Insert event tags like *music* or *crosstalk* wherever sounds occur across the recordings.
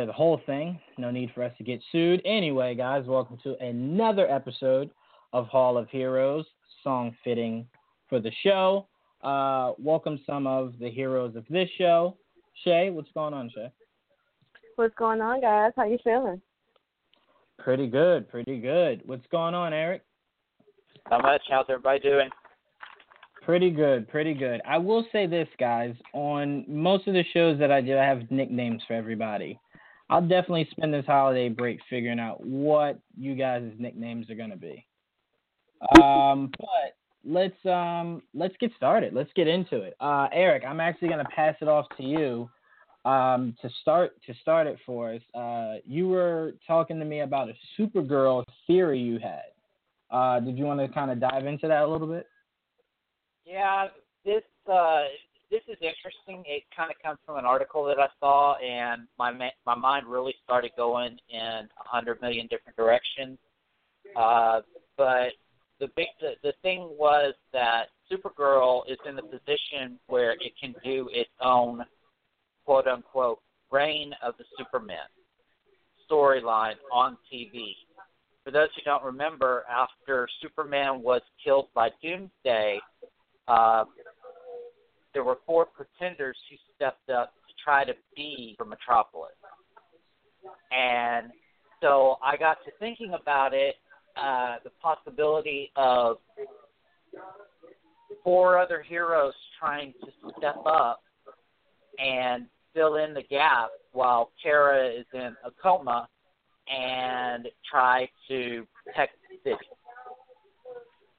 need to play the whole thing. No need for us to get sued. Anyway, guys, welcome to another episode of Hall of Heroes, song fitting for the show. Uh, welcome some of the heroes of this show. Shay, what's going on, Shay? What's going on, guys? How you feeling? Pretty good, pretty good. What's going on, Eric? How much. How's everybody doing? Pretty good, pretty good. I will say this, guys. On most of the shows that I do, I have nicknames for everybody. I'll definitely spend this holiday break figuring out what you guys' nicknames are gonna be. Um, but let's um let's get started. Let's get into it. Uh, Eric, I'm actually gonna pass it off to you um, to start to start it for us. Uh, you were talking to me about a Supergirl theory you had. Uh, did you want to kind of dive into that a little bit? Yeah, this uh, this is interesting. It kind of comes from an article that I saw, and my my mind really started going in a hundred million different directions. Uh, but the big the, the thing was that Supergirl is in the position where it can do its own quote unquote reign of the Superman storyline on TV. For those who don't remember, after Superman was killed by Doomsday, uh, there were four pretenders who stepped up to try to be for Metropolis. And so I got to thinking about it, uh, the possibility of four other heroes trying to step up and fill in the gap while Kara is in a coma and try to protect the city.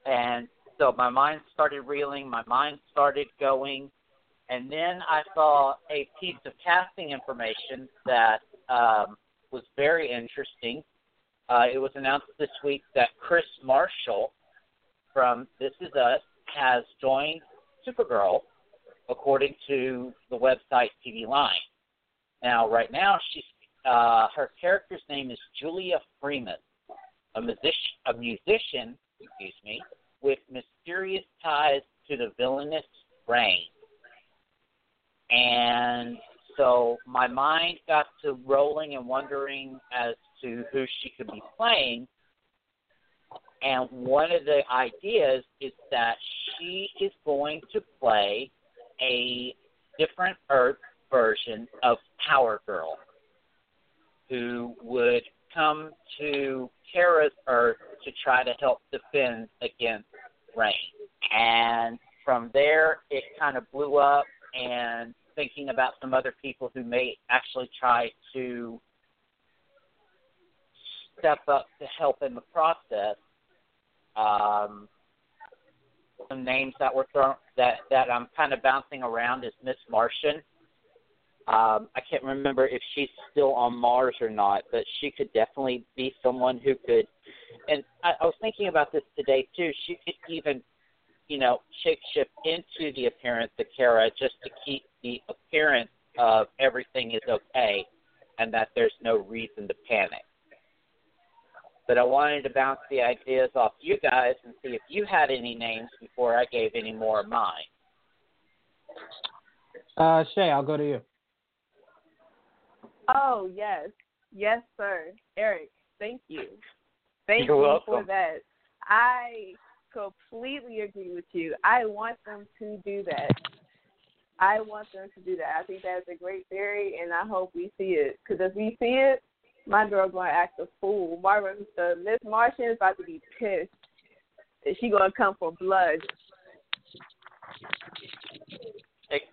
And so my mind started reeling, my mind started going, and then I saw a piece of casting information that um, was very interesting. Uh, it was announced this week that Krys Marshall from This Is Us has joined Supergirl, according to the website TV Line. Now, right now, she's uh, her character's name is Julia Freeman, a musician, a musician, excuse me, with mysterious ties to the villainous Reign. And so my mind got to rolling and wondering as to who she could be playing. And one of the ideas is that she is going to play a different Earth version of Power Girl, who would come to Kara's Earth to try to help defend against Reign. And from there, it kind of blew up, and thinking about some other people who may actually try to step up to help in the process. Um, some names that were thrown that that I'm kind of bouncing around is Miss Martian. Um, I can't remember if she's still on Mars or not, but she could definitely be someone who could. And I, I was thinking about this today too. She could even, you know, shapeshift into the appearance of Kara just to keep the appearance of everything is okay, and that there's no reason to panic. But I wanted to bounce the ideas off you guys and see if you had any names before I gave any more of mine. Uh, Shay, I'll go to you. Oh yes, yes, sir. Eric, thank you. Thank You're you welcome. for that. I completely agree with you. I want them to do that. I want them to do that. I think that's a great theory, and I hope we see it. Because if we see it, my girl gonna act a fool. Marvin, the uh, Miss Martian is about to be pissed. And she gonna come for blood.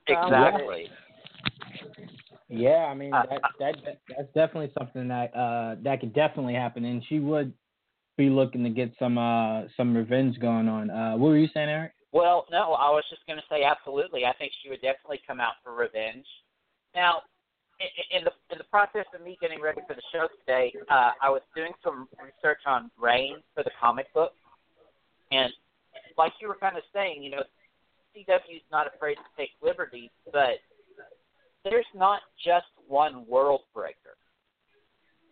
Exactly. Yeah, I mean Uh, that, that that that's definitely something that uh that could definitely happen, and she would be looking to get some uh some revenge going on. Uh, what were you saying, Eric? Well, no, I was just going to say absolutely. I think she would definitely come out for revenge. Now, i- in the in the process of me getting ready for the show today, uh, I was doing some research on Reign for the comic book, and like you were kind of saying, you know, CW's not afraid to take liberties, but there's not just one world breaker.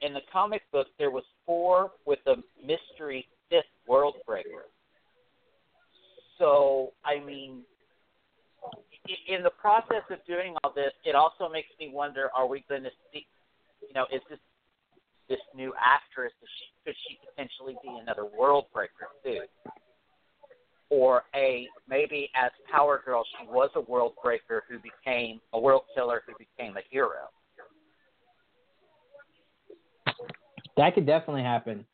In the comic book, there was four with a mystery fifth world breaker. So, I mean, in the process of doing all this, it also makes me wonder: Are we going to see? you know, is this this new actress? Is she, could she potentially be another world breaker too? Or a maybe as Power Girl, she was a world breaker who became a world killer who became a hero. That could definitely happen.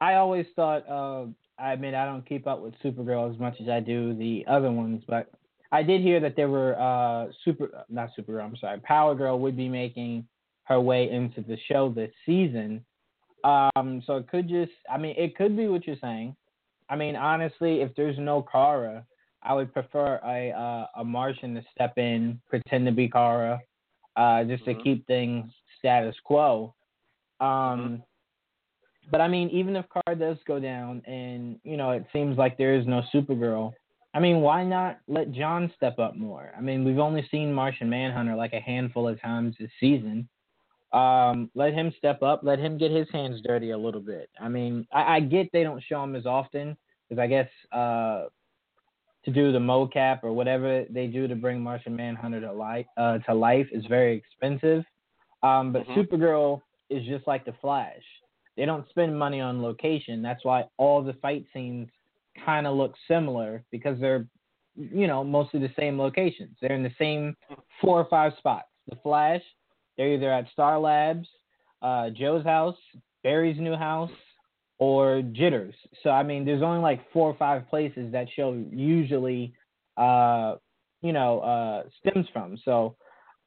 I always thought, uh, I mean, I don't keep up with Supergirl as much as I do the other ones, but I did hear that there were uh, super, not Supergirl, I'm sorry, Power Girl would be making her way into the show this season. Um, so it could just, I mean, it could be what you're saying. I mean, honestly, if there's no Kara, I would prefer a uh, a Martian to step in, pretend to be Kara, uh, just mm-hmm. to keep things status quo. Um, mm-hmm. But I mean, even if Kara does go down, and you know, it seems like there is no Supergirl, I mean, why not let John step up more? I mean, we've only seen Martian Manhunter like a handful of times this season. Um, let him step up. Let him get his hands dirty a little bit. I mean, I, I get they don't show him as often because I guess uh, to do the mocap or whatever they do to bring Martian Manhunter to life uh, to life is very expensive. Um, but mm-hmm. Supergirl is just like the Flash. They don't spend money on location. That's why all the fight scenes kind of look similar because they're, you know, mostly the same locations. They're in the same four or five spots. The Flash, they're either at Star Labs, uh, Joe's house, Barry's new house, or Jitters. So I mean, there's only like four or five places that show usually, uh, you know, uh, stems from. So,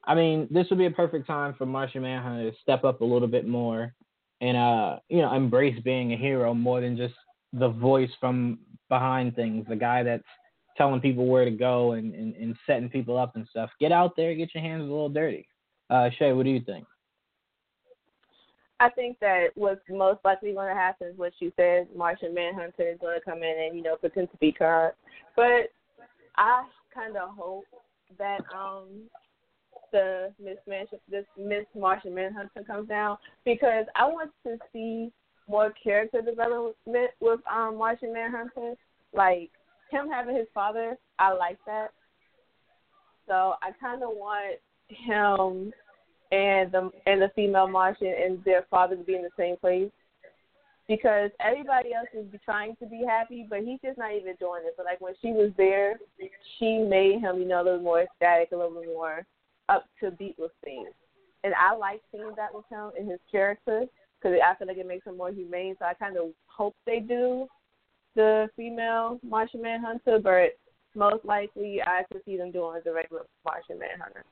I mean, this would be a perfect time for Martian Manhunter to step up a little bit more and uh, you know, embrace being a hero more than just the voice from behind things, the guy that's telling people where to go and, and, and setting people up and stuff. Get out there, get your hands a little dirty. Uh, Shay, what do you think? I think that what's most likely going to happen is what you said. Martian Manhunter is going to come in and you know pretend to be Kara, but I kind of hope that um the Miss Mansion, this Miss Martian Manhunter comes down because I want to see more character development with um Martian Manhunter. Like him having his father, I like that. So I kind of want him and the and the female Martian and their father to be in the same place because everybody else is trying to be happy, but he's just not even doing it. But like when she was there, she made him, you know, a little more ecstatic, a little more up to beat with things. And I like seeing that with him in his character because I feel like it makes him more humane. So I kind of hope they do the female Martian Manhunter, but most likely I could see them doing the regular Martian Manhunter.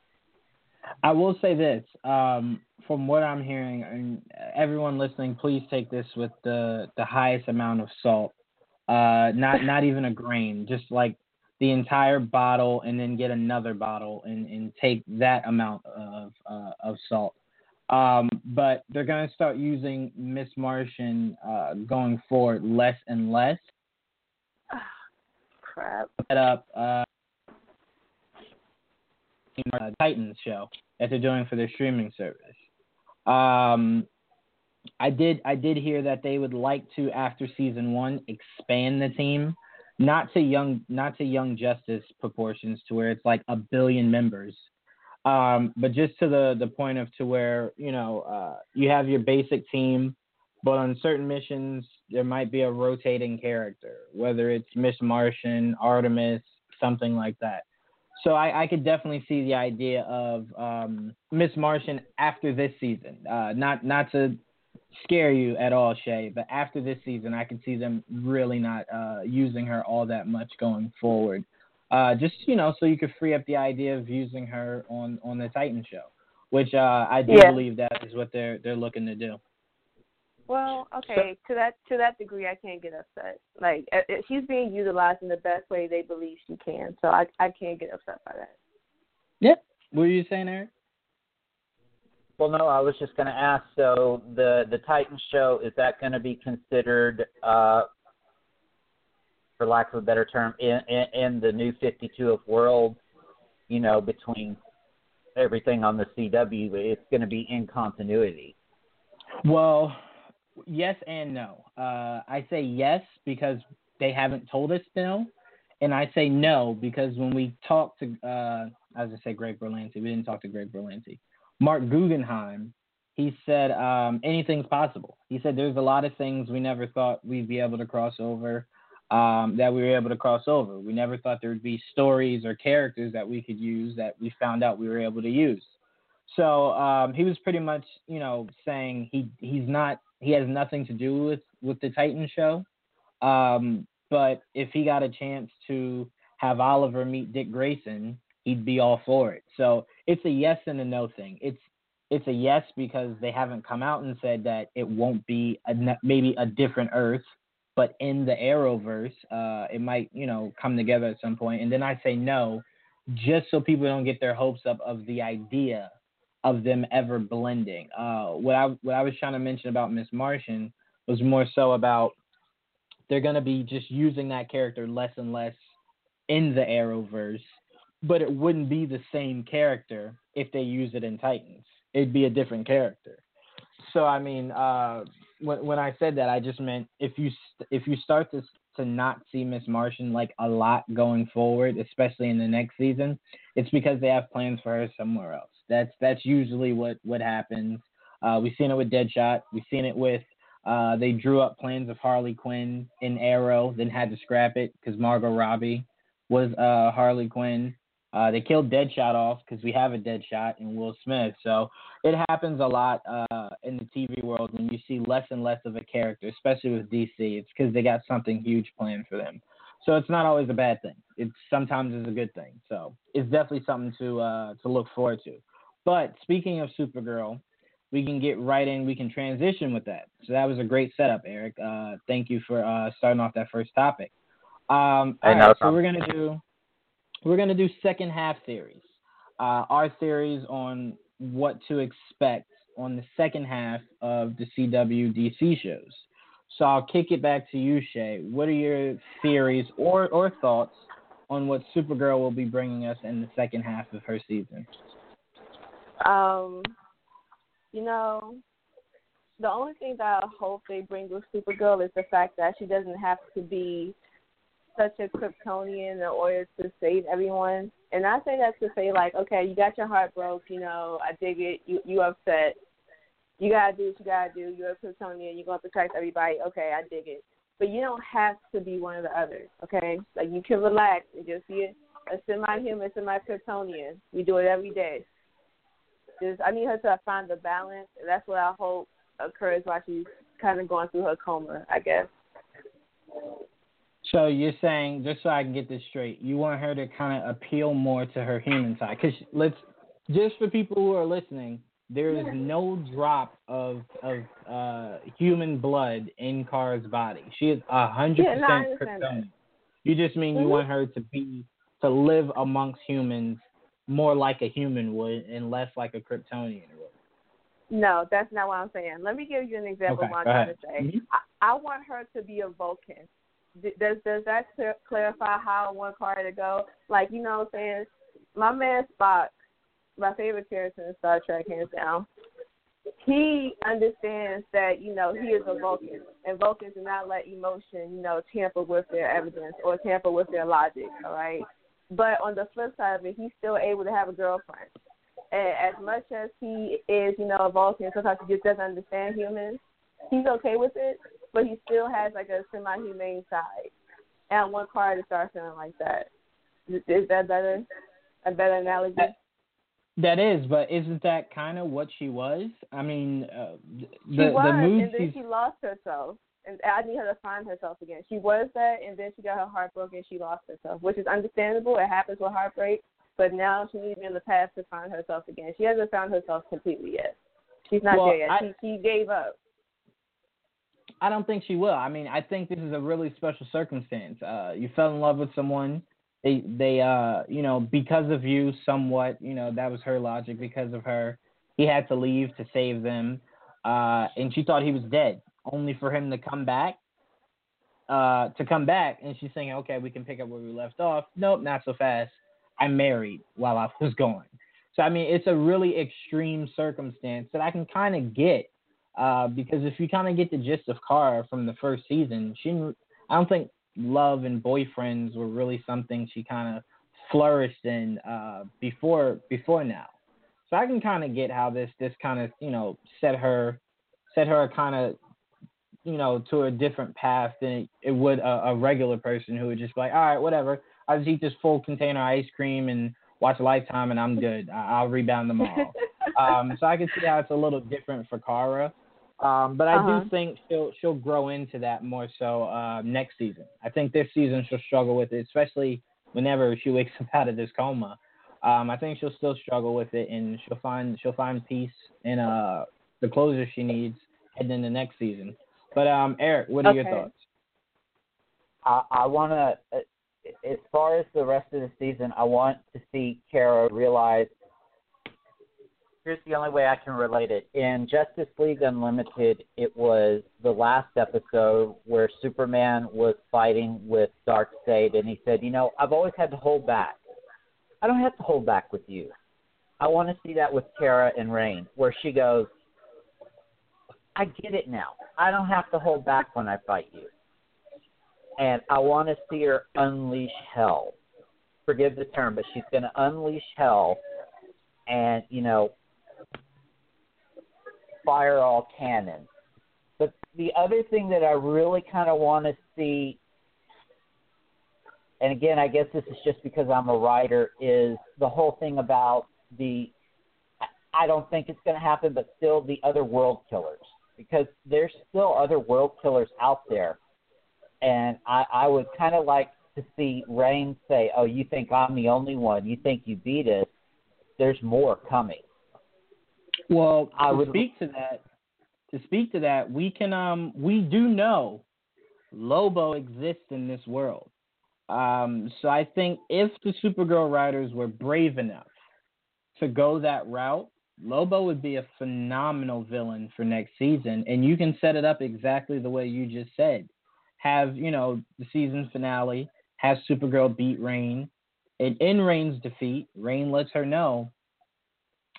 I will say this, um, from what I'm hearing, and everyone listening, please take this with the the highest amount of salt. Uh, not *laughs* not even a grain, just like the entire bottle and then get another bottle and, and take that amount of uh, of salt. Um, but they're going to start using Miss Martian uh, going forward less and less. crap. Set up uh, Titans show that they're doing for their streaming service. Um, I did I did hear that they would like to after season one expand the team. Not to young not to young justice proportions to where it's like a billion members. Um, but just to the the point of to where you know uh, you have your basic team but on certain missions there might be a rotating character whether it's miss martian artemis something like that so I, I could definitely see the idea of um, miss martian after this season uh, not not to scare you at all, Shay. But after this season, I can see them really not uh, using her all that much going forward. Uh, just you know, so you could free up the idea of using her on on the Titan show, which uh, I do yeah. believe that is what they're they're looking to do. Well, okay, so, to that to that degree, I can't get upset. Like she's being utilized in the best way they believe she can, so I I can't get upset by that. Yep. What were you saying, Eric? Well, no, I was just going to ask. So the the Titan show is that going to be considered, uh, for lack of a better term, in, in, in the new 52 of world? You know, between everything on the CW, it's going to be in continuity. Well, yes and no. Uh, I say yes because they haven't told us no, and I say no because when we talked to, uh, as I say, Greg Berlanti, we didn't talk to Greg Berlanti. Mark Guggenheim, he said um, anything's possible. He said there's a lot of things we never thought we'd be able to cross over um, that we were able to cross over. We never thought there would be stories or characters that we could use that we found out we were able to use. So um, he was pretty much, you know, saying he he's not he has nothing to do with with the Titan show. Um, but if he got a chance to have Oliver meet Dick Grayson, he'd be all for it. So it's a yes and a no thing. It's it's a yes because they haven't come out and said that it won't be a, maybe a different Earth, but in the Arrowverse, uh, it might you know come together at some point. And then I say no, just so people don't get their hopes up of the idea of them ever blending. Uh, what I what I was trying to mention about Miss Martian was more so about they're gonna be just using that character less and less in the Arrowverse, but it wouldn't be the same character if they use it in Titans. It'd be a different character. So I mean, uh, when when I said that, I just meant if you if you start to to not see Miss Martian like a lot going forward, especially in the next season, it's because they have plans for her somewhere else. That's that's usually what what happens. Uh, we've seen it with Deadshot. We've seen it with uh, they drew up plans of Harley Quinn in Arrow, then had to scrap it because Margot Robbie was uh, Harley Quinn. Uh, they killed Deadshot off because we have a Deadshot in Will Smith. So it happens a lot uh, in the TV world when you see less and less of a character, especially with DC. It's because they got something huge planned for them. So it's not always a bad thing. It's sometimes it's a good thing. So it's definitely something to uh, to look forward to. But speaking of Supergirl, we can get right in. We can transition with that. So that was a great setup, Eric. Uh, thank you for uh, starting off that first topic. Um, all right, so we're gonna do we're gonna do second half theories. Uh, our theories on what to expect on the second half of the CW DC shows. So I'll kick it back to you, Shay. What are your theories or or thoughts on what Supergirl will be bringing us in the second half of her season? Um, you know, the only thing that I hope they bring with Supergirl is the fact that she doesn't have to be such a Kryptonian in order to save everyone. And I say that to say like, okay, you got your heart broke, you know, I dig it, you you upset. You gotta do what you gotta do. You're a Kryptonian, you're gonna protect everybody, okay, I dig it. But you don't have to be one of the others, okay? Like you can relax and just be a, a semi human, semi Kryptonian. We do it every day just I need her to find the balance. and That's what I hope occurs while she's kind of going through her coma. I guess. So you're saying, just so I can get this straight, you want her to kind of appeal more to her human side? Because let's, just for people who are listening, there is no drop of of uh, human blood in Kara's body. She is a hundred percent Kryptonian. You just mean mm-hmm. you want her to be to live amongst humans more like a human would and less like a Kryptonian would. No, that's not what I'm saying. Let me give you an example okay, of what I'm trying to say. Mm-hmm. I, I want her to be a Vulcan. Does does that clear, clarify how I want Kara to go? Like you know what I'm saying? My man Spock, my favorite character in Star Trek, hands down. He understands that you know he is a Vulcan, and Vulcans do not let emotion you know tamper with their evidence or tamper with their logic. All right, but on the flip side of it, he's still able to have a girlfriend. And as much as he is, you know, a Vulcan, sometimes he just doesn't understand humans. He's okay with it, but he still has like a semi-humane side. And want Kara to start feeling like that. Is that better? A better analogy? That is, but isn't that kind of what she was? I mean, uh, the, she was, the moves and then she lost herself and I need her to find herself again. She was that, and then she got her heart broken. She lost herself, which is understandable. It happens with heartbreak, but now she needs to be in the path to find herself again. She hasn't found herself completely yet. She's not well, there yet. I, she she gave up. I don't think she will. I mean, I think this is a really special circumstance. Uh, you fell in love with someone. They they uh you know because of you somewhat you know that was her logic because of her he had to leave to save them uh and she thought he was dead only for him to come back. Uh, to come back, and she's saying, "Okay, we can pick up where we left off." Nope, not so fast. I'm married while I was gone. So I mean, it's a really extreme circumstance that I can kind of get, uh, because if you kind of get the gist of Kara from the first season, she, I don't think love and boyfriends were really something she kind of flourished in uh, before before now. So I can kind of get how this this kind of you know set her set her kind of you know to a different path than it, it would a, a, regular person who would just be like, all right, whatever. I just eat this full container of ice cream and watch Lifetime and I'm good. I, will rebound them *laughs* all. um, so I can see how it's a little different for Kara. Um, but I uh-huh. do think she'll she'll grow into that more so uh, next season. I think this season she'll struggle with it, especially whenever she *laughs* wakes up out of this coma. Um, I think she'll still struggle with it, and she'll find she'll find peace in uh, the closure she needs heading into next season. But um, Eric, what are okay. your thoughts? I, I want to, uh, as far as the rest of the season, I want to see Kara realize. Here's the only way I can relate it. In Justice League Unlimited, it was the last episode where Superman was fighting with Darkseid, and he said, "You know, I've always had to hold back. I don't have to hold back with you. I want to see that with Kara and Reign, where she goes, I get it now. I don't have to hold back when I fight you. And I want to see her unleash hell. Forgive the term, but she's going to unleash hell and, you know, fire all cannons. But the other thing that I really kind of want to see, and again, I guess this is just because I'm a writer, is the whole thing about the, I don't think it's going to happen, but still the other world killers because there's still other world killers out there, and I, I would kind of like to see Reign say, "Oh, you think I'm the only one? You think you beat us? There's more coming." Well, I would speak to that. To speak to that, we can um we do know Lobo exists in this world. Um, so I think if the Supergirl writers were brave enough to go that route, Lobo would be a phenomenal villain for next season, and you can set it up exactly the way you just said. Have you know the season finale? Have Supergirl beat Reign, and in Reign's defeat, Reign lets her know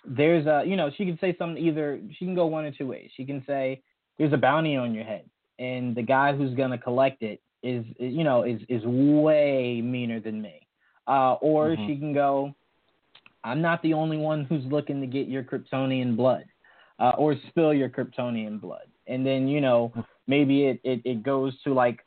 there's a you know she can say something either she can go one or two ways. She can say there's a bounty on your head, and the guy who's gonna collect it is you know is is way meaner than me, uh, or mm-hmm. she can go I'm not the only one who's looking to get your Kryptonian blood uh, or spill your Kryptonian blood. And then, you know, maybe it, it, it goes to like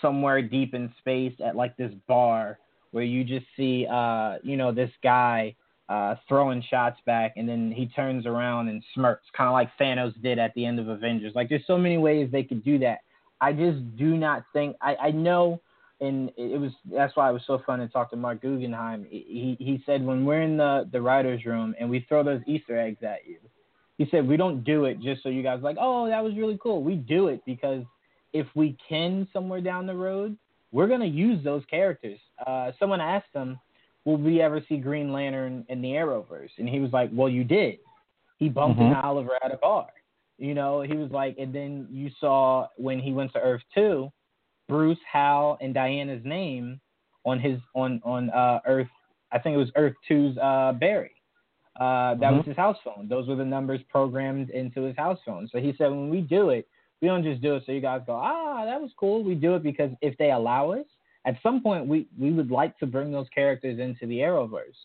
somewhere deep in space at like this bar where you just see, uh, you know, this guy uh, throwing shots back and then he turns around and smirks, kind of like Thanos did at the end of Avengers. Like, there's so many ways they could do that. I just do not think, I, I know and it was that's why it was so fun to talk to Mark Guggenheim. He he said when we're in the the writers' room and we throw those Easter eggs at you, he said we don't do it just so you guys like oh that was really cool. We do it because if we can somewhere down the road, we're gonna use those characters. Uh, someone asked him, "Will we ever see Green Lantern in the Arrowverse?" And he was like, "Well, you did. He bumped mm-hmm. into Oliver at a bar." You know, he was like, and then you saw when he went to Earth two Bruce, Hal, and Diana's name on his on on uh, Earth. I think it was Earth 2's uh, Barry. Uh, that mm-hmm. was his house phone. Those were the numbers programmed into his house phone. So he said, when we do it, we don't just do it so you guys go, ah, that was cool. We do it because if they allow us, at some point we we would like to bring those characters into the Arrowverse.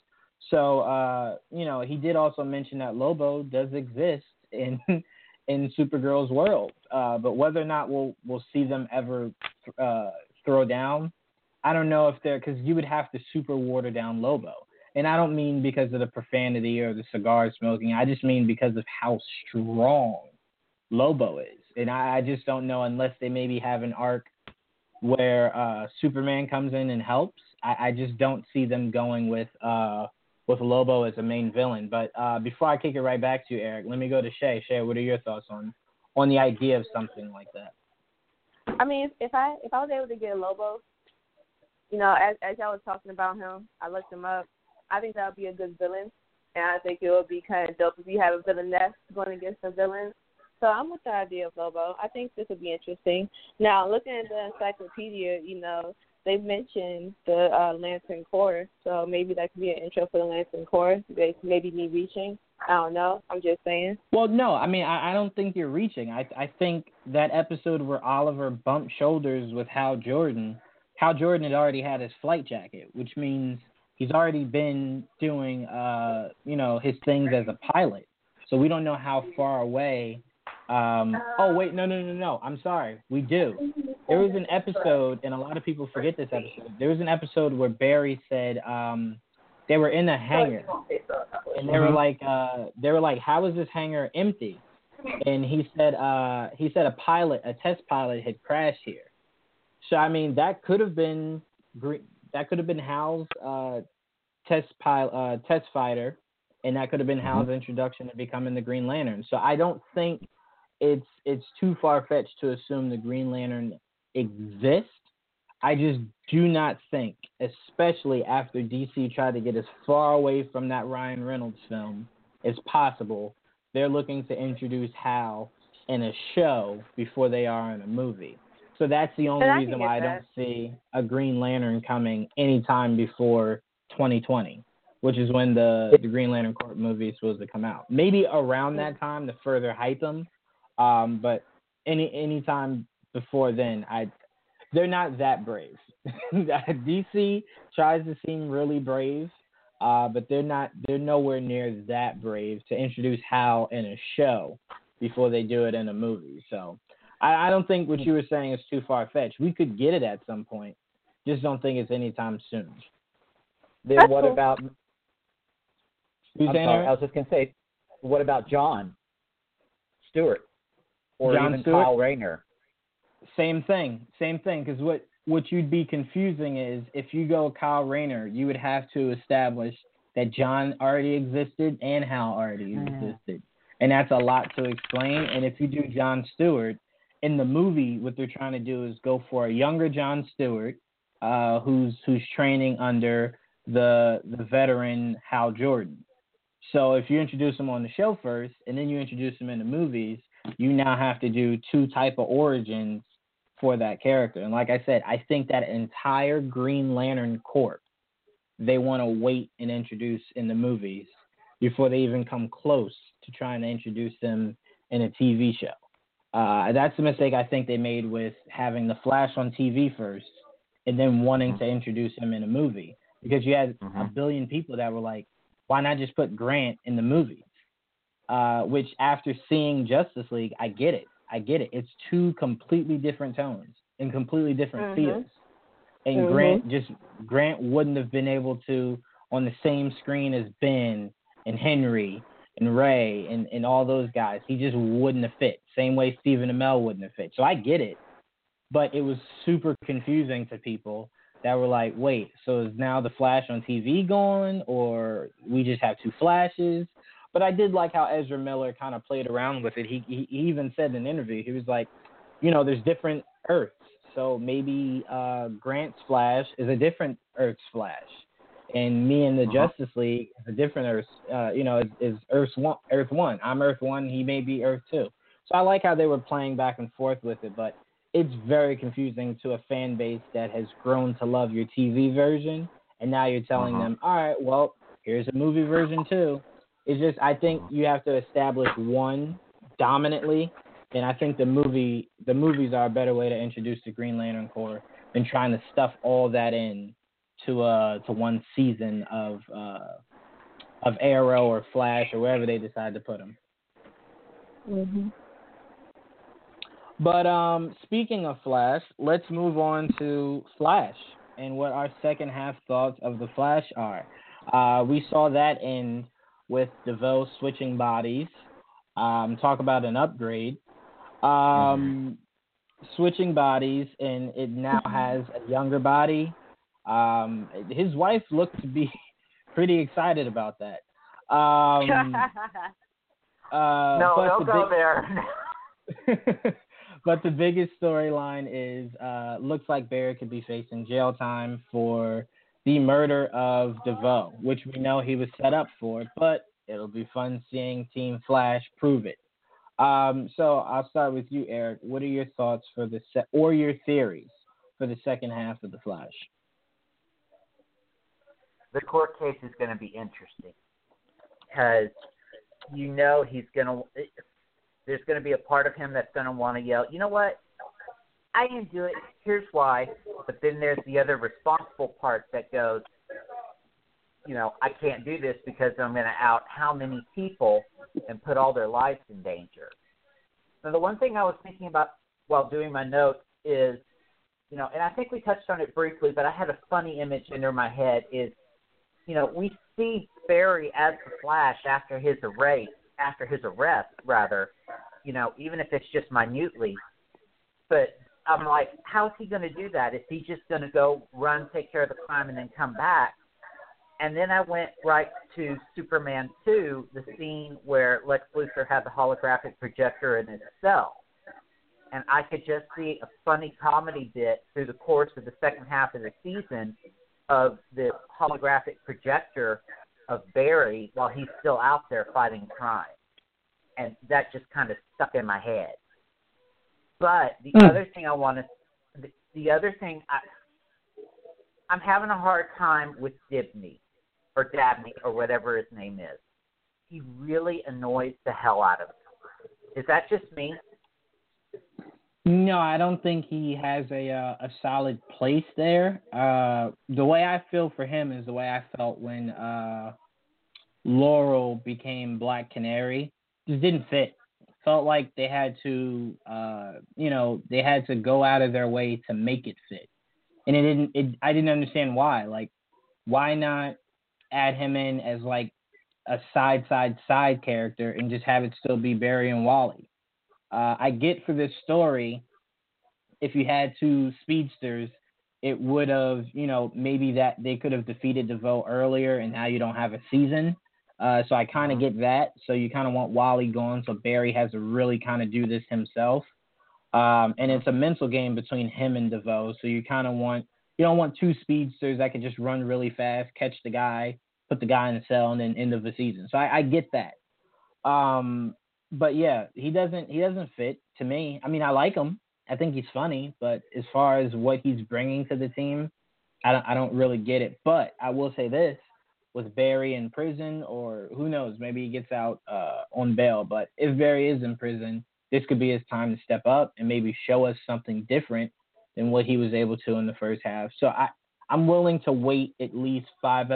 So uh, you know, he did also mention that Lobo does exist in *laughs* in Supergirl's world. Uh, but whether or not we'll we'll see them ever uh, throw down, I don't know if they're because you would have to super water down Lobo, and I don't mean because of the profanity or the cigar smoking. I just mean because of how strong Lobo is, and I, I just don't know unless they maybe have an arc where uh, Superman comes in and helps. I, I just don't see them going with uh, with Lobo as a main villain. But uh, before I kick it right back to you, Eric, let me go to Shay. Shay, what are your thoughts on on the idea of something like that? I mean, if I if I was able to get Lobo, you know, as as y'all was talking about him, I looked him up. I think that would be a good villain, and I think it would be kind of dope if you have a villainess going against a villain. So I'm with the idea of Lobo. I think this would be interesting. Now, looking at the encyclopedia, you know, they mentioned the uh, Lantern Corps, so maybe that could be an intro for the Lantern Corps. Maybe me reaching. I don't know. I'm just saying. Well, no, I mean, I, I don't think you're reaching. I I think that episode where Oliver bumped shoulders with Hal Jordan, Hal Jordan had already had his flight jacket, which means he's already been doing uh you know his things as a pilot. So we don't know how far away um, oh wait, no, no, no, no. I'm sorry. We do. There was an episode, and a lot of people forget this episode. There was an episode where Barry said um, they were in a hangar, and they were Mhm. like, uh, they were like, how is this hangar empty? And he said, uh, he said a pilot, a test pilot, had crashed here. So I mean, that could have been Gre- that could have been Hal's uh, test pilot, uh, test fighter, and that could have been Hal's introduction to becoming the Green Lantern. So I don't think it's it's too far fetched to assume the Green Lantern exists. I just do not think, especially after DC tried to get as far away from that Ryan Reynolds film as possible, they're looking to introduce Hal in a show before they are in a movie. So that's the only And I can reason why I that. don't see a Green Lantern coming anytime before 2020, which is when the, the Green Lantern Corps movie is supposed to come out. Maybe around that time to further hype them, um, but any any time before then, I they're not that brave. *laughs* DC tries to seem really brave, uh, but they're not. They're nowhere near that brave to introduce Hal in a show before they do it in a movie. So I, I don't think what you were saying is too far fetched. We could get it at some point. Just don't think it's anytime soon. Then That's what cool. about? Who's I'm sorry. I was just gonna say, what about John Stewart or John even Stewart? Kyle Rayner? Same thing, same thing. Because what what you'd be confusing is if you go Kyle Rayner, you would have to establish that John already existed and Hal already existed, and that's a lot to explain. And if you do John Stewart in the movie, what they're trying to do is go for a younger John Stewart, uh, who's who's training under the the veteran Hal Jordan. So if you introduce him on the show first, and then you introduce him in the movies, you now have to do two type of origins for that character. And like I said, I think that entire Green Lantern Corps, they want to wait and introduce in the movies before they even come close to trying to introduce them in a TV show. Uh, that's the mistake I think they made with having the Flash on TV first and then wanting to introduce him in a movie because you had a Mhm. billion people that were like, why not just put Grant in the movies? Uh, which after seeing Justice League, I get it. I get it. It's two completely different tones and completely different Mhm. feels. And Mhm. Grant just Grant wouldn't have been able to on the same screen as Ben and Henry and Ray and, and all those guys. He just wouldn't have fit. Same way Stephen Amell wouldn't have fit. So I get it. But it was super confusing to people that were like, wait, so is now the Flash on TV gone or we just have two flashes? But I did like how Ezra Miller kind of played around with it. He, he even said in an interview, he was like, you know, there's different Earths, so maybe uh, Grant's Flash is a different Earth's Flash, and me and the Uh-huh. Justice League is a different Earth. Uh, you know, is, is Earth one. Earth one. I'm Earth one. He may be Earth two. So I like how they were playing back and forth with it, but it's very confusing to a fan base that has grown to love your TV version, and now you're telling Uh-huh. them, all right, well, here's a movie version too. It's just I think you have to establish one dominantly, and I think the movie the movies are a better way to introduce the Green Lantern Corps than trying to stuff all that in to uh to one season of uh of Arrow or Flash or wherever they decide to put them. Mhm. But um, speaking of Flash, let's move on to Flash and what our second half thoughts of the Flash are. Uh, we saw that end with DeVoe switching bodies. Um, talk about an upgrade. Um, Switching bodies, and it now has a younger body. Um, his wife looked to be *laughs* pretty excited about that. Um, *laughs* uh, no, don't the go big- there. *laughs* but the biggest storyline is uh, looks like Barrett could be facing jail time for the murder of DeVoe, which we know he was set up for, but it'll be fun seeing Team Flash prove it. Um, so I'll start with you, Eric. What are your thoughts for the se- or your theories for the second half of the Flash? the court case is going to be interesting because you know he's going to. There's going to be a part of him that's going to want to yell. You know what? I didn't do it. Here's why. But then there's the other responsible part that goes. you know, I can't do this because I'm going to out how many people and put all their lives in danger. Now, the one thing I was thinking about while doing my notes is, you know, and I think we touched on it briefly, but I had a funny image enter my head is, you know, we see Barry as the Flash after his arrest, after his arrest, rather, you know, even if it's just minutely. But I'm like, how's he going to do that? Is he just going to go run, take care of the crime, and then come back? And then I went right to Superman 2, the scene where Lex Luthor had the holographic projector in his cell. And I could just see a funny comedy bit through the course of the second half of the season of the holographic projector of Barry while he's still out there fighting crime. And that just kind of stuck in my head. But the mm. other thing I want to, the, the other thing I, I'm having a hard time with Dibney or Dabney or whatever his name is. He really annoys the hell out of me. Is that just me? No, I don't think he has a uh, a solid place there. Uh, the way I feel for him is the way I felt when uh, Laurel became Black Canary. Just didn't fit. Felt like they had to, uh, you know, they had to go out of their way to make it fit, and it didn't. It I didn't understand why. Like, why not add him in as like a side side side character and just have it still be Barry and Wally. Uh, I get for this story, if you had two speedsters, it would have, you know, maybe that they could have defeated DeVoe earlier, and now you don't have a season. Uh, so I kind of uh-huh. get that. So you kind of want Wally gone, so Barry has to really kind of do this himself. Um, and it's a mental game between him and DeVoe. So you kind of want you don't want two speedsters that can just run really fast, catch the guy, put the guy in the cell, and then end of the season. So I, I get that. Um, but yeah, he doesn't he doesn't fit to me. I mean, I like him. I think he's funny, but as far as what he's bringing to the team, I don't I don't really get it. But I will say this: with Barry in prison, or who knows, maybe he gets out uh, on bail. But if Barry is in prison, this could be his time to step up and maybe show us something different than what he was able to in the first half. So I I'm willing to wait at least five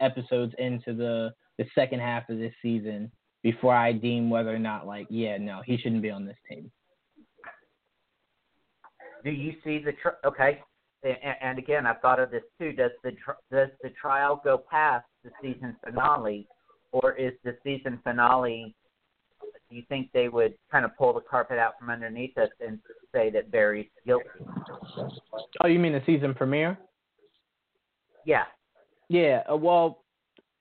episodes into the the second half of this season before I deem whether or not like yeah no he shouldn't be on this team. Do you see the tr- okay? And, and again, I've thought of this too. Does the tr- does the trial go past the season finale, or is the season finale do you think they would kind of pull the carpet out from underneath us and say that Barry's guilty? Oh, you mean the season premiere? Yeah. Yeah. Uh, well,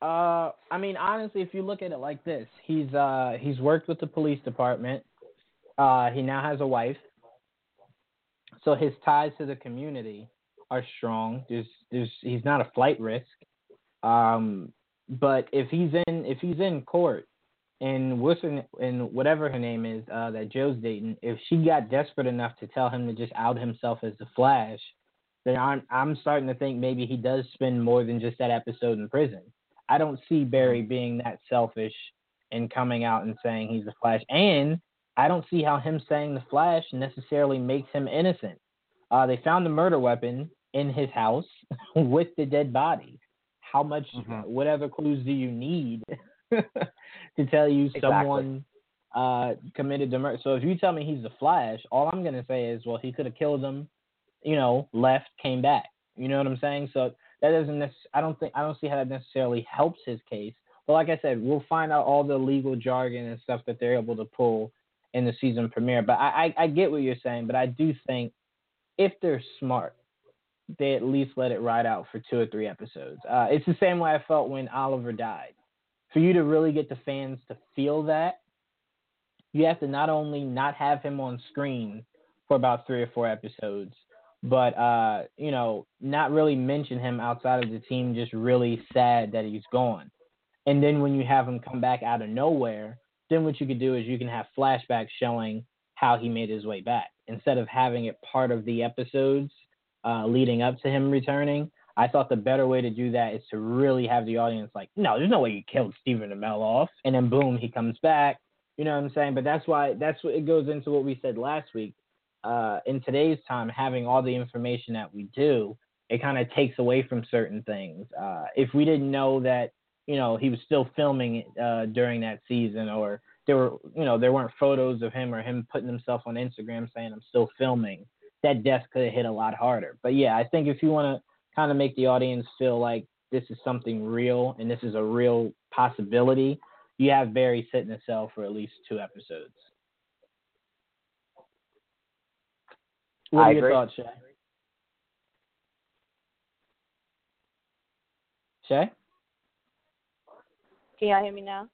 uh, I mean, honestly, if you look at it like this, he's uh, he's worked with the police department. Uh, he now has a wife, so his ties to the community are strong. There's, there's, he's not a flight risk. Um, but if he's in, if he's in court and what's her, and whatever her name is uh, that Joe's dating, if she got desperate enough to tell him to just out himself as the Flash, then I'm I'm starting to think maybe he does spend more than just that episode in prison. I don't see Barry being that selfish and coming out and saying he's the Flash, and I don't see how him saying the Flash necessarily makes him innocent. Uh, they found the murder weapon in his house *laughs* with the dead body. How much, mm-hmm. what other clues do you need *laughs* to tell you exactly. someone uh, committed the murder. So if you tell me he's the Flash, all I'm gonna say is, well, he could have killed him, you know, left, came back. You know what I'm saying? So that doesn't. Nec- I don't think. I don't see how that necessarily helps his case. But like I said, we'll find out all the legal jargon and stuff that they're able to pull in the season premiere. But I, I, I get what you're saying. But I do think if they're smart, they at least let it ride out for two or three episodes. Uh, it's the same way I felt when Oliver died for you to really get the fans to feel that, you have to not only not have him on screen for about three or four episodes, but uh, you know, not really mention him outside of the team, just really sad that he's gone. And then when you have him come back out of nowhere, then what you could do is you can have flashbacks showing how he made his way back instead of having it part of the episodes uh, leading up to him returning. I thought the better way to do that is to really have the audience like, no, there's no way you killed Stephen Amell off, and then boom, he comes back. You know what I'm saying? But that's why that's what it goes into what we said last week. Uh, in today's time, having all the information that we do, it kind of takes away from certain things. Uh, if we didn't know that, you know, he was still filming uh, during that season, or there were, you know, there weren't photos of him or him putting himself on Instagram saying I'm still filming, that death could have hit a lot harder. But yeah, I think if you want to kind of make the audience feel like this is something real and this is a real possibility, you have Barry sit in a cell for at least two episodes. What I are your agree. thoughts, Shay? Shay? Can y'all hear me now?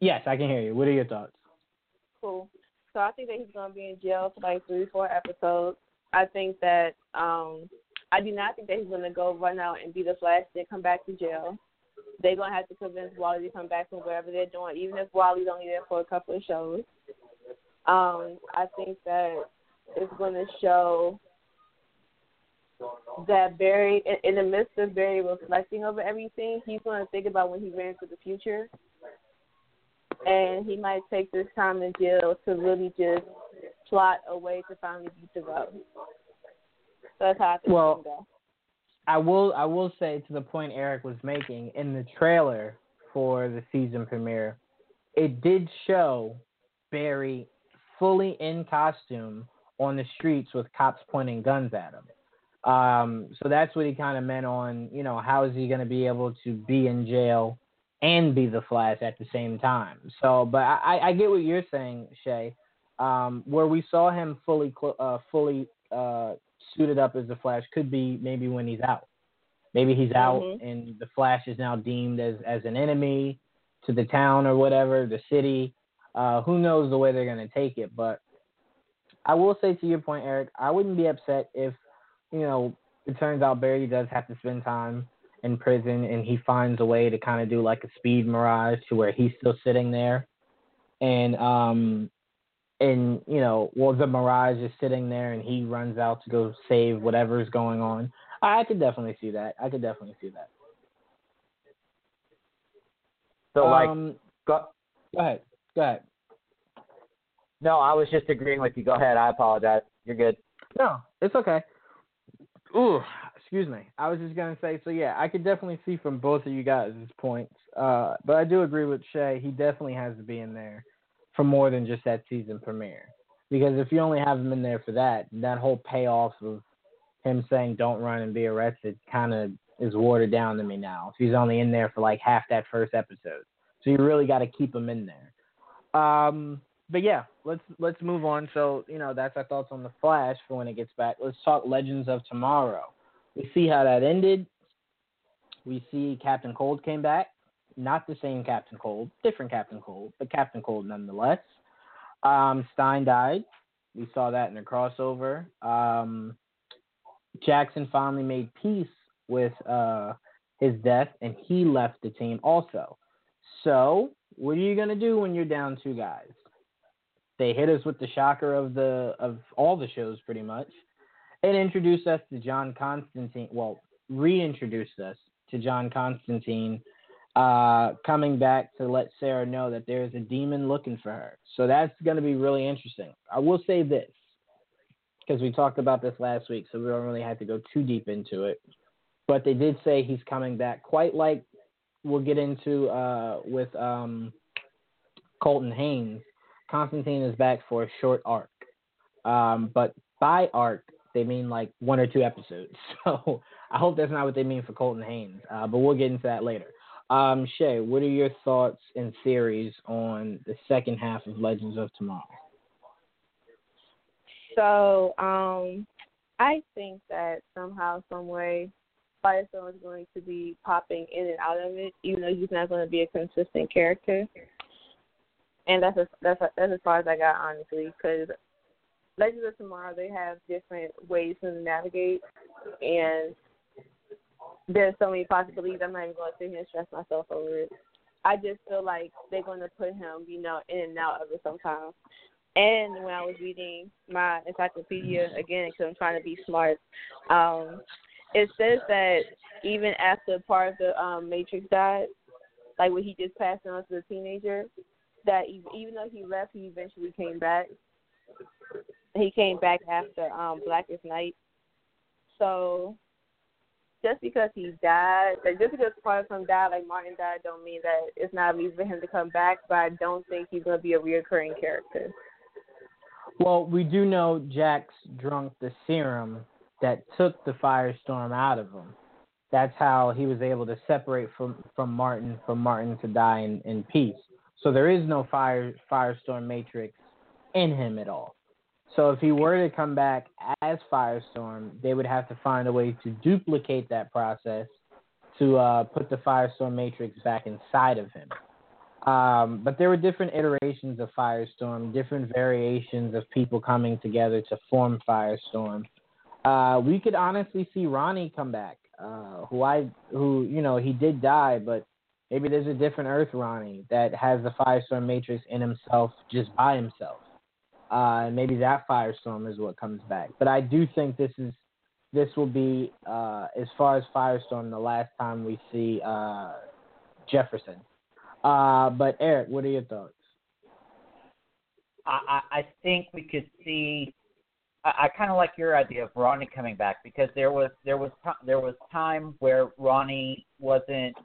Yes, I can hear you. What are your thoughts? Cool. So I think that he's gonna be in jail for like three, four episodes. I think that um I do not think that he's gonna go run out and be the Flash then come back to jail. They're gonna have to convince Wally to come back from wherever they're doing, even if Wally's only there for a couple of shows. Um, I think that it's gonna show that Barry, in, in the midst of Barry reflecting over everything, he's gonna think about when he ran to the future and he might take this time in jail to really just plot a way to finally beat DeVoe. So that's how I think Well, go. I will I will say to the point Eric was making in the trailer for the season premiere, it did show Barry fully in costume on the streets with cops pointing guns at him. Um, so that's what he kind of meant on, you know, how is he going to be able to be in jail and be the Flash at the same time? So, but I, I get what you're saying, Shay. Um, where we saw him fully, uh, fully uh, suited up as the Flash could be maybe when he's out. Maybe he's out Mhm. and the Flash is now deemed as, as an enemy to the town or whatever, the city. Uh, who knows the way they're going to take it. But I will say to your point, Eric, I wouldn't be upset if, you know, it turns out Barry does have to spend time in prison and he finds a way to kind of do like a speed mirage to where he's still sitting there. And, um, and you know, well, the Mirage is sitting there, and he runs out to go save whatever's going on. I could definitely see that. I could definitely see that. So like, um, go, go ahead, go ahead. no, I was just agreeing with you. Go ahead. I apologize. You're good. No, it's okay. Ooh, excuse me. I was just gonna say, so yeah, I could definitely see from both of you guys' points. Uh, but I do agree with Shay. He definitely has to be in there for more than just that season premiere. Because if you only have him in there for that, that whole payoff of him saying "Don't run and be arrested" kind of is watered down to me now. If he's only in there for like half that first episode, so you really got to keep him in there. Um, but yeah, let's let's move on. So you know that's our thoughts on the Flash for when it gets back. Let's talk Legends of Tomorrow. We see how that ended. We see Captain Cold came back. Not the same Captain Cold, different Captain Cold, but Captain Cold nonetheless. Um, Stein died. We saw that in the crossover. Um, Jackson finally made peace with uh, his death, and he left the team also. So, what are you gonna do when you're down two guys? They hit us with the shocker of the of all the shows, pretty much, and introduced us to John Constantine. Well, reintroduced us to John Constantine, uh, coming back to let Sarah know that there is a demon looking for her. So that's going to be really interesting. I will say this because we talked about this last week, so we don't really have to go too deep into it. But they did say he's coming back, quite like we'll get into uh, with um, Colton Haynes. Constantine is back for a short arc, um, but by arc they mean like one or two episodes. *laughs* So I hope that's not what they mean for Colton Haynes. Uh, but we'll get into that later. Um, Shay, what are your thoughts and theories on the second half of Legends of Tomorrow? So, um, I think that somehow, some way, Firestorm is going to be popping in and out of it, even though he's not going to be a consistent character. And that's that's that's as far as I got, honestly, because Legends of Tomorrow they have different ways to navigate, and there's so many possibilities. I'm not even going to sit here and stress myself over it. I just feel like they're going to put him, you know, in and out of it sometimes. And when I was reading my encyclopedia again, because I'm trying to be smart, um, it says that even after part of the um, Matrix died, like when he just passed on to the teenager, that even, even though he left, he eventually came back. He came back after um, Blackest Night. So just because he died, like just because part of him died, like Martin died, don't mean that it's not easy for him to come back. But I don't think he's gonna be a reoccurring character. Well, we do know Jax drunk the serum that took the firestorm out of him. That's how he was able to separate from from Martin, for Martin to die in, in peace. So there is no fire firestorm matrix in him at all. So if he were to come back as Firestorm, they would have to find a way to duplicate that process to uh, put the Firestorm Matrix back inside of him. Um, but there were different iterations of Firestorm, different variations of people coming together to form Firestorm. Uh, we could honestly see Ronnie come back, uh, who I, who you know, he did die, but maybe there's a different Earth Ronnie that has the Firestorm Matrix in himself just by himself uh, and maybe that firestorm is what comes back. But I do think this is this will be uh, as far as firestorm the last time we see uh, Jefferson. Uh, but Eric, what are your thoughts? I, I think we could see. I, I kind of like your idea of Ronnie coming back because there was there was there was time where Ronnie wasn't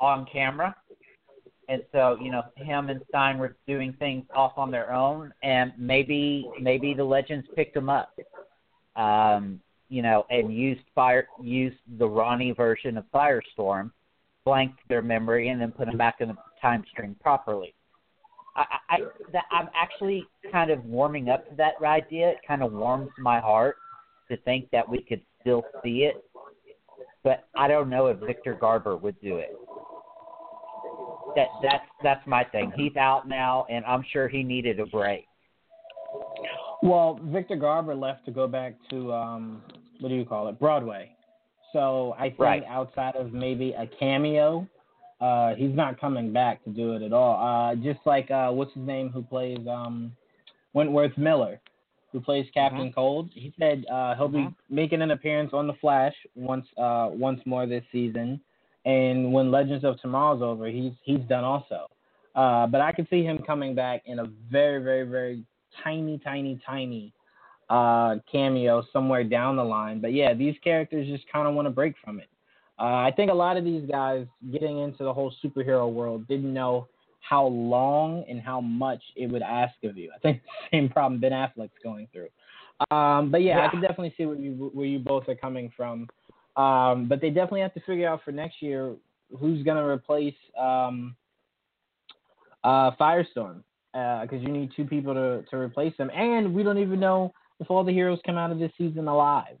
on camera and so you know him and Stein were doing things off on their own, and maybe maybe the legends picked him up, um, you know, and used fire used the Ronnie version of Firestorm, blanked their memory, and then put him back in the time stream properly. I, I that I'm actually kind of warming up to that idea. It kind of warms my heart to think that we could still see it, but I don't know if Victor Garber would do it that that's that's my thing. He's out now, and I'm sure he needed a break. Well, Victor Garber left to go back to um, what do you call it, Broadway. So I think right. outside of maybe a cameo, uh, he's not coming back to do it at all. Uh, just like uh, what's his name who plays um, Wentworth Miller, who plays Captain mm-hmm. Cold. He said uh, he'll mm-hmm. be making an appearance on the Flash once uh, once more this season. And when Legends of Tomorrow's over, he's he's done also. Uh, but I can see him coming back in a very, very, very tiny, tiny, tiny uh, cameo somewhere down the line. But yeah, these characters just kind of want to break from it. Uh, I think a lot of these guys getting into the whole superhero world didn't know how long and how much it would ask of you. I think *laughs* the same problem Ben Affleck's going through. Um, but yeah, yeah, I can definitely see where you where you both are coming from. Um, but they definitely have to figure out for next year who's going to replace um, uh, Firestorm because uh, you need two people to, to replace them. And we don't even know if all the heroes come out of this season alive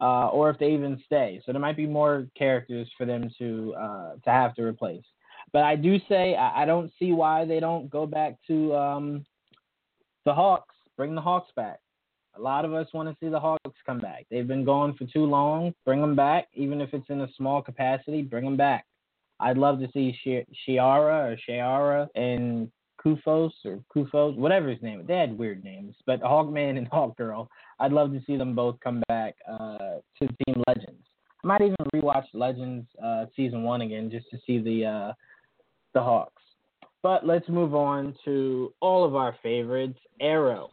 uh, or if they even stay. So there might be more characters for them to uh, to have to replace. But I do say I, I don't see why they don't go back to um, the Hawks. Bring the Hawks back. A lot of us want to see the Hawks come back. They've been gone for too long. Bring them back, even if it's in a small capacity. Bring them back. I'd love to see Shiara or Shiara and Kufos or Kufos, whatever his name. They had weird names, but Hawkman and *laughs* Hawkgirl. I'd love to see them both come back uh, to Team Legends. I might even rewatch Legends uh, season one again just to see the uh, the Hawks. But let's move on to all of our favorites. Arrow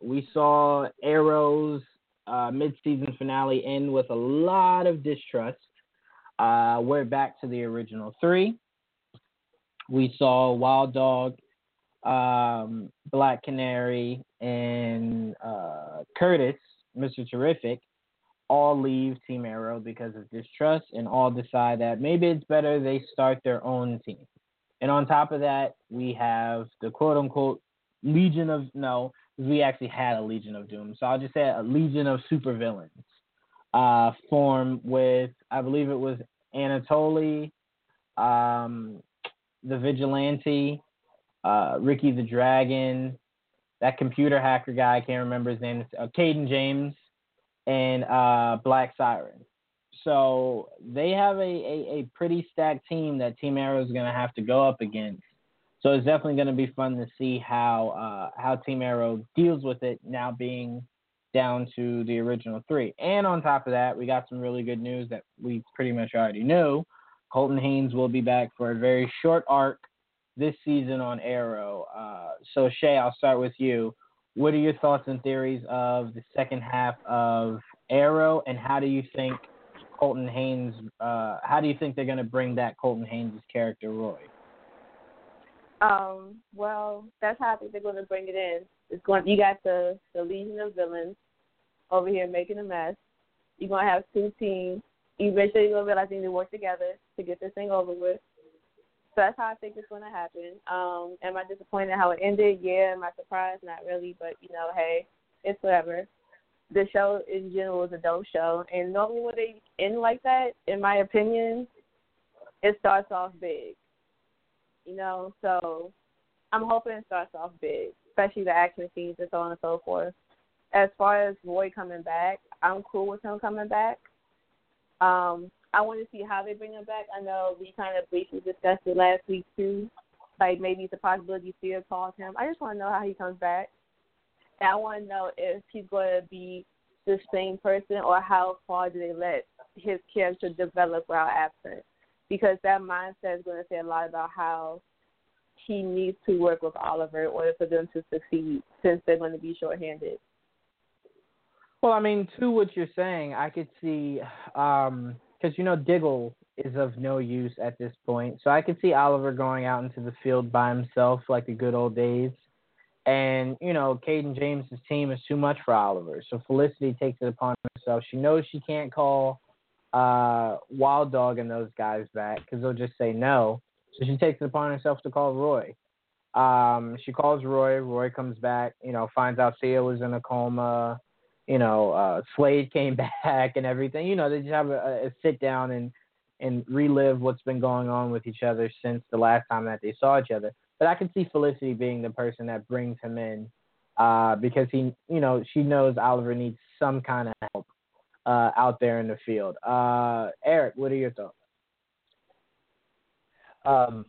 we saw Arrow's uh, mid-season finale end with a lot of distrust. Uh, we're back to the original three. We saw Wild Dog, um, Black Canary, and uh, Curtis, Mr. Terrific, all leave Team Arrow because of distrust and all decide that maybe it's better they start their own team. And on top of that, we have the quote unquote Legion of no, we actually had a Legion of Doom. So I'll just say a Legion of supervillains uh, form with, I believe it was Anatoly, um, the Vigilante, uh, Ricky the Dragon, that computer hacker guy, I can't remember his name, uh, Cayden James, and uh, Black Siren. So they have a, a, a pretty stacked team that Team Arrow is going to have to go up against so it's definitely going to be fun to see how uh, how Team Arrow deals with it now being down to the original three. And on top of that, we got some really good news that we pretty much already knew. Colton Haynes will be back for a very short arc this season on Arrow. Uh, so Shay, I'll start with you. What are your thoughts and theories of the second half of Arrow, and how do you think Colton Haynes. Uh, how do you think they're going to bring back Colton Haynes' character Roy? Um, well, that's how I think they're going to bring it in. It's going. You got the the Legion of Villains over here making a mess. You're gonna have two teams. Eventually, you're gonna realize they need to work together to get this thing over with. So that's how I think it's gonna happen. Um, am I disappointed how it ended? Yeah. Am I surprised? Not really. But you know, hey, it's whatever. The show in general is a dope show, and normally when they end like that, in my opinion, it starts off big. You know, so I'm hoping it starts off big, especially the action scenes and so on and so forth. As far as Roy coming back, I'm cool with him coming back. Um, I want to see how they bring him back. I know we kind of briefly discussed it last week too. Like maybe it's a possibility Fear calls him. I just want to know how he comes back. And I want to know if he's going to be the same person or how far do they let his character develop while absent. Because that mindset is going to say a lot about how he needs to work with Oliver in order for them to succeed since they're going to be shorthanded. Well, I mean, to what you're saying, I could see, um, because you know Diggle is of no use at this point, so I could see Oliver going out into the field by himself like the good old days, and you know, Cayden James's team is too much for Oliver, so Felicity takes it upon herself. She knows she can't call uh, Wild Dog and those guys back because they'll just say no, so she takes it upon herself to call Roy. Um, she calls Roy. Roy comes back. You know, finds out Thea was in a coma you know, uh, Slade *laughs* came back and everything. You know, they just have a, a sit down and and relive what's been going on with each other since the last time that they saw each other. But I can see Felicity being the person that brings him in uh, because he, you know, she knows Oliver needs some kind of help uh, out there in the field. Uh, Eric, what are your thoughts? Um,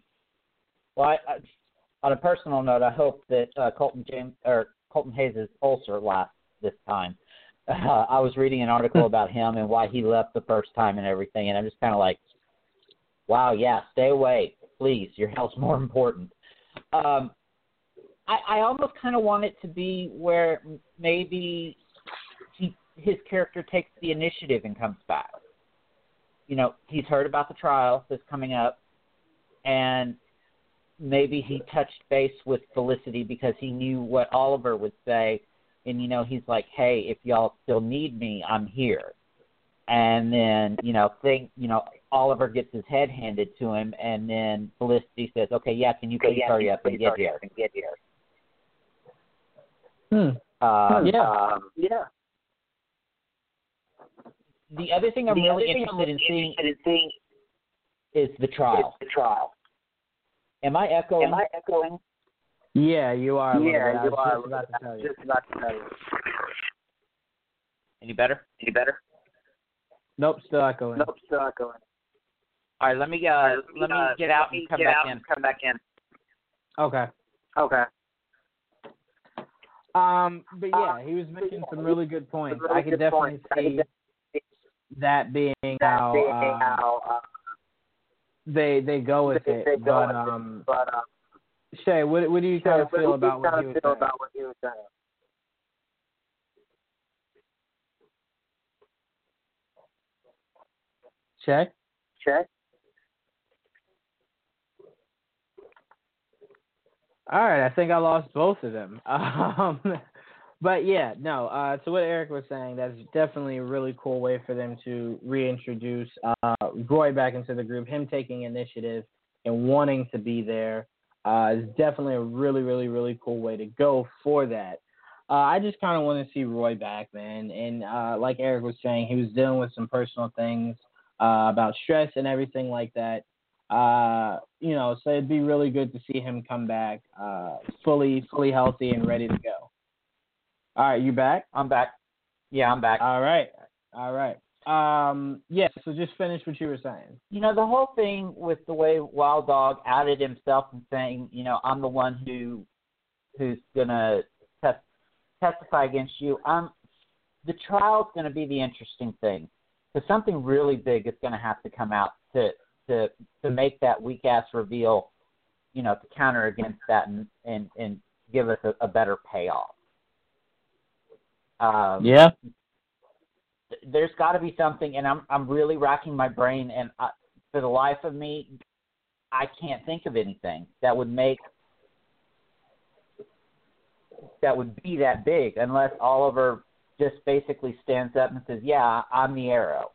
well, I, I, on a personal note, I hope that uh, Colton James or Colton Hayes' ulcer lasts this time uh, *laughs* I was reading an article *laughs* about him and why he left the first time and everything, and I'm just kind of like, wow, yeah, stay away, please. Your health's more important. Um, I, I almost kind of want it to be where maybe his character takes the initiative and comes back. You know, he's heard about the trial that's coming up, and maybe he touched base with Felicity because he knew what Oliver would say and you know he's like, hey, if y'all still need me, I'm here. And then you know, think you know, Oliver gets his head handed to him, and then Felicity says, okay, yeah, can you please okay, hurry up and get here? And get here. Hmm. Um, yeah. Um, yeah. The other thing I'm the really thing interested, I'm in, seeing in seeing is the trial. Is the trial. Am I echoing? Am I echoing? Yeah, you are. Yeah, you are. Just about to tell you. Just about to tell you. Any better? Any better? Nope, still echoing. Nope, still echoing. All right, let me uh, let me uh, get out and come back out in. And come back in. Okay. Okay. Um, but yeah, Um, he was making yeah, some really good points. really I could definitely points. I could see that being how uh, how uh, they they go with they, it. they go but with um, it. But um, Shay, what what do you kind of feel about you what kind of was feel saying? about what he was saying? Shay? Check. All right, I think I lost both of them. *laughs* Um, but yeah, no. Uh, to what Eric was saying, that's definitely a really cool way for them to reintroduce uh, Roy back into the group. Him taking initiative and wanting to be there uh, is definitely a really, really, really cool way to go for that. Uh, I just kind of want to see Roy back, man. And uh, like Eric was saying, he was dealing with some personal things uh, about stress and everything like that. Uh, you know, so it'd be really good to see him come back uh, fully, fully healthy and ready to go. All right, you back? I'm back. Yeah, I'm back. All right, all right. Um, yeah. So just finish what you were saying. You know, the whole thing with the way Wild Dog outed himself and saying, you know, I'm the one who who's gonna test, testify against you. Um, the trial's going to be the interesting thing because something really big is going to have to come out to to to make that weak ass reveal, you know, to counter against that and and and give us a, a better payoff. Um, Yeah. there's got to be something, and I'm I'm really racking my brain, and I, for the life of me, I can't think of anything that would make that would be that big unless Oliver just basically stands up and says, "Yeah, I'm the Arrow."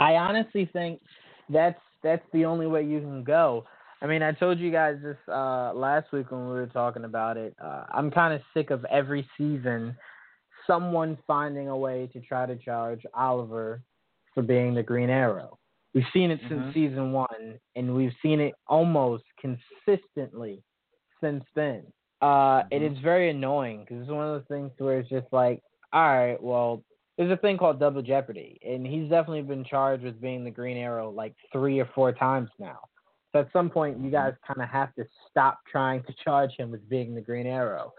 I honestly think that's that's the only way you can go. I mean, I told you guys this uh, last week when we were talking about it. Uh, I'm kind of sick of every season someone finding a way to try to charge Oliver for being the Green Arrow. We've seen it since Mhm. season one, and we've seen it almost consistently since then. Uh, And Mhm. it's very annoying because it's one of those things where it's just like, all right, well, there's a thing called double jeopardy, and he's definitely been charged with being the Green Arrow like three or four times now. So at some point, you guys kind of have to stop trying to charge him with being the Green Arrow.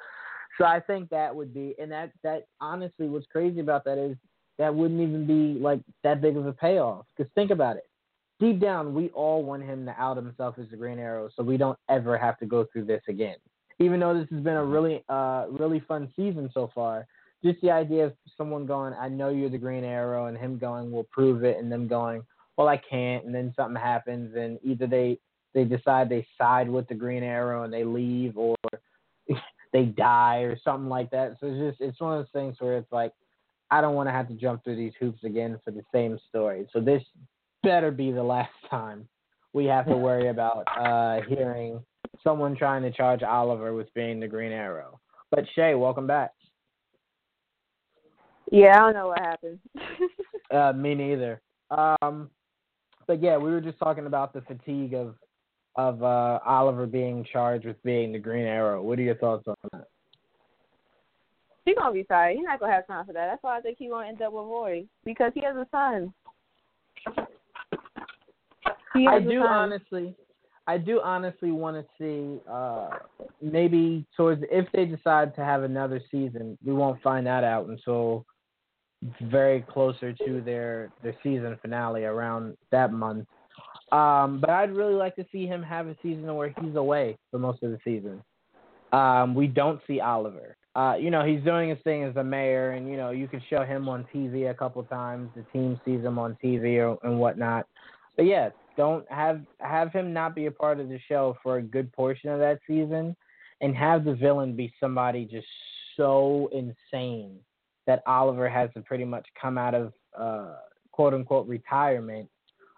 So I think that would be, and that that honestly, what's crazy about that is that wouldn't even be like that big of a payoff. Because think about it, deep down, we all want him to out himself as the Green Arrow, so we don't ever have to go through this again. Even though this has been a really uh really fun season so far, just the idea of someone going, "I know you're the Green Arrow," and him going, "We'll prove it," and them going, "Well, I can't," and then something happens, and either they they decide they side with the Green Arrow and they leave, or *laughs* they die or something like that. So it's just it's one of those things where it's like I don't want to have to jump through these hoops again for the same story. So this better be the *laughs* last time we have to worry about uh, hearing someone trying to charge Oliver with being the Green Arrow. But Shay, welcome back. Yeah, I don't know what happened. *laughs* Uh, me neither. Um, but yeah, we were just talking about the fatigue of of uh, Oliver being charged with being the Green Arrow. What are your thoughts on that? He's gonna be tired. He's not gonna have time for that. That's why I think he's gonna end up with Roy because he has a son. I do son. honestly, I do honestly want to see uh, maybe towards if they decide to have another season, we won't find that out until very closer to their their season finale around that month. Um, but I'd really like to see him have a season where he's away for most of the season. Um, we don't see Oliver. Uh, you know, he's doing his thing as the mayor, and you know, you could show him on TV a couple times. The team sees him on TV or, and whatnot. But yeah, don't have have him not be a part of the show for a good portion of that season, and have the villain be somebody just so insane that Oliver has to pretty much come out of uh, quote unquote retirement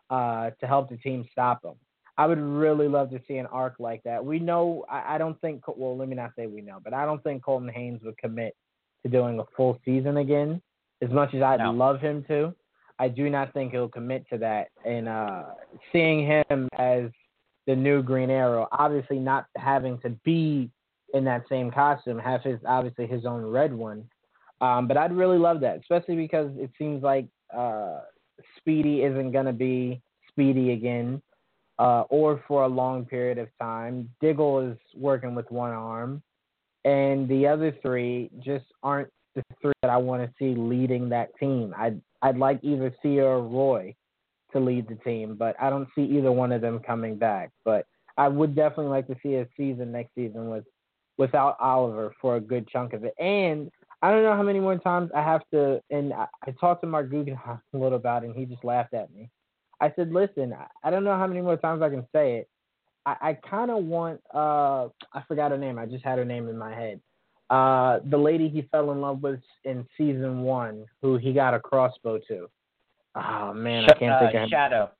uh, to help the team stop him. I would really love to see an arc like that. We know, I, I don't think, well, let me not say we know, but I don't think Colton Haynes would commit to doing a full season again. As much as I'd No. love him to, I do not think he'll commit to that. And uh, seeing him as the new Green Arrow, obviously not having to be in that same costume, have his obviously his own red one. Um, but I'd really love that, especially because it seems like uh, Speedy isn't gonna be Speedy again, uh, or for a long period of time. Diggle is working with one arm, and the other three just aren't the three that I want to see leading that team. I'd I'd like either Thea or Roy to lead the team, but I don't see either one of them coming back. But I would definitely like to see a season next season with without Oliver for a good chunk of it. And I don't know how many more times I have to. And I, I talked to Marc Guggenheim *laughs* a little about it, and he just laughed at me. I said, "Listen, I, I don't know how many more times I can say it. I, I kind of want. Uh, I forgot her name. I just had her name in my head. Uh, the lady he fell in love with in season one, who he got a crossbow to. Oh man, I can't uh, think of. Shadow.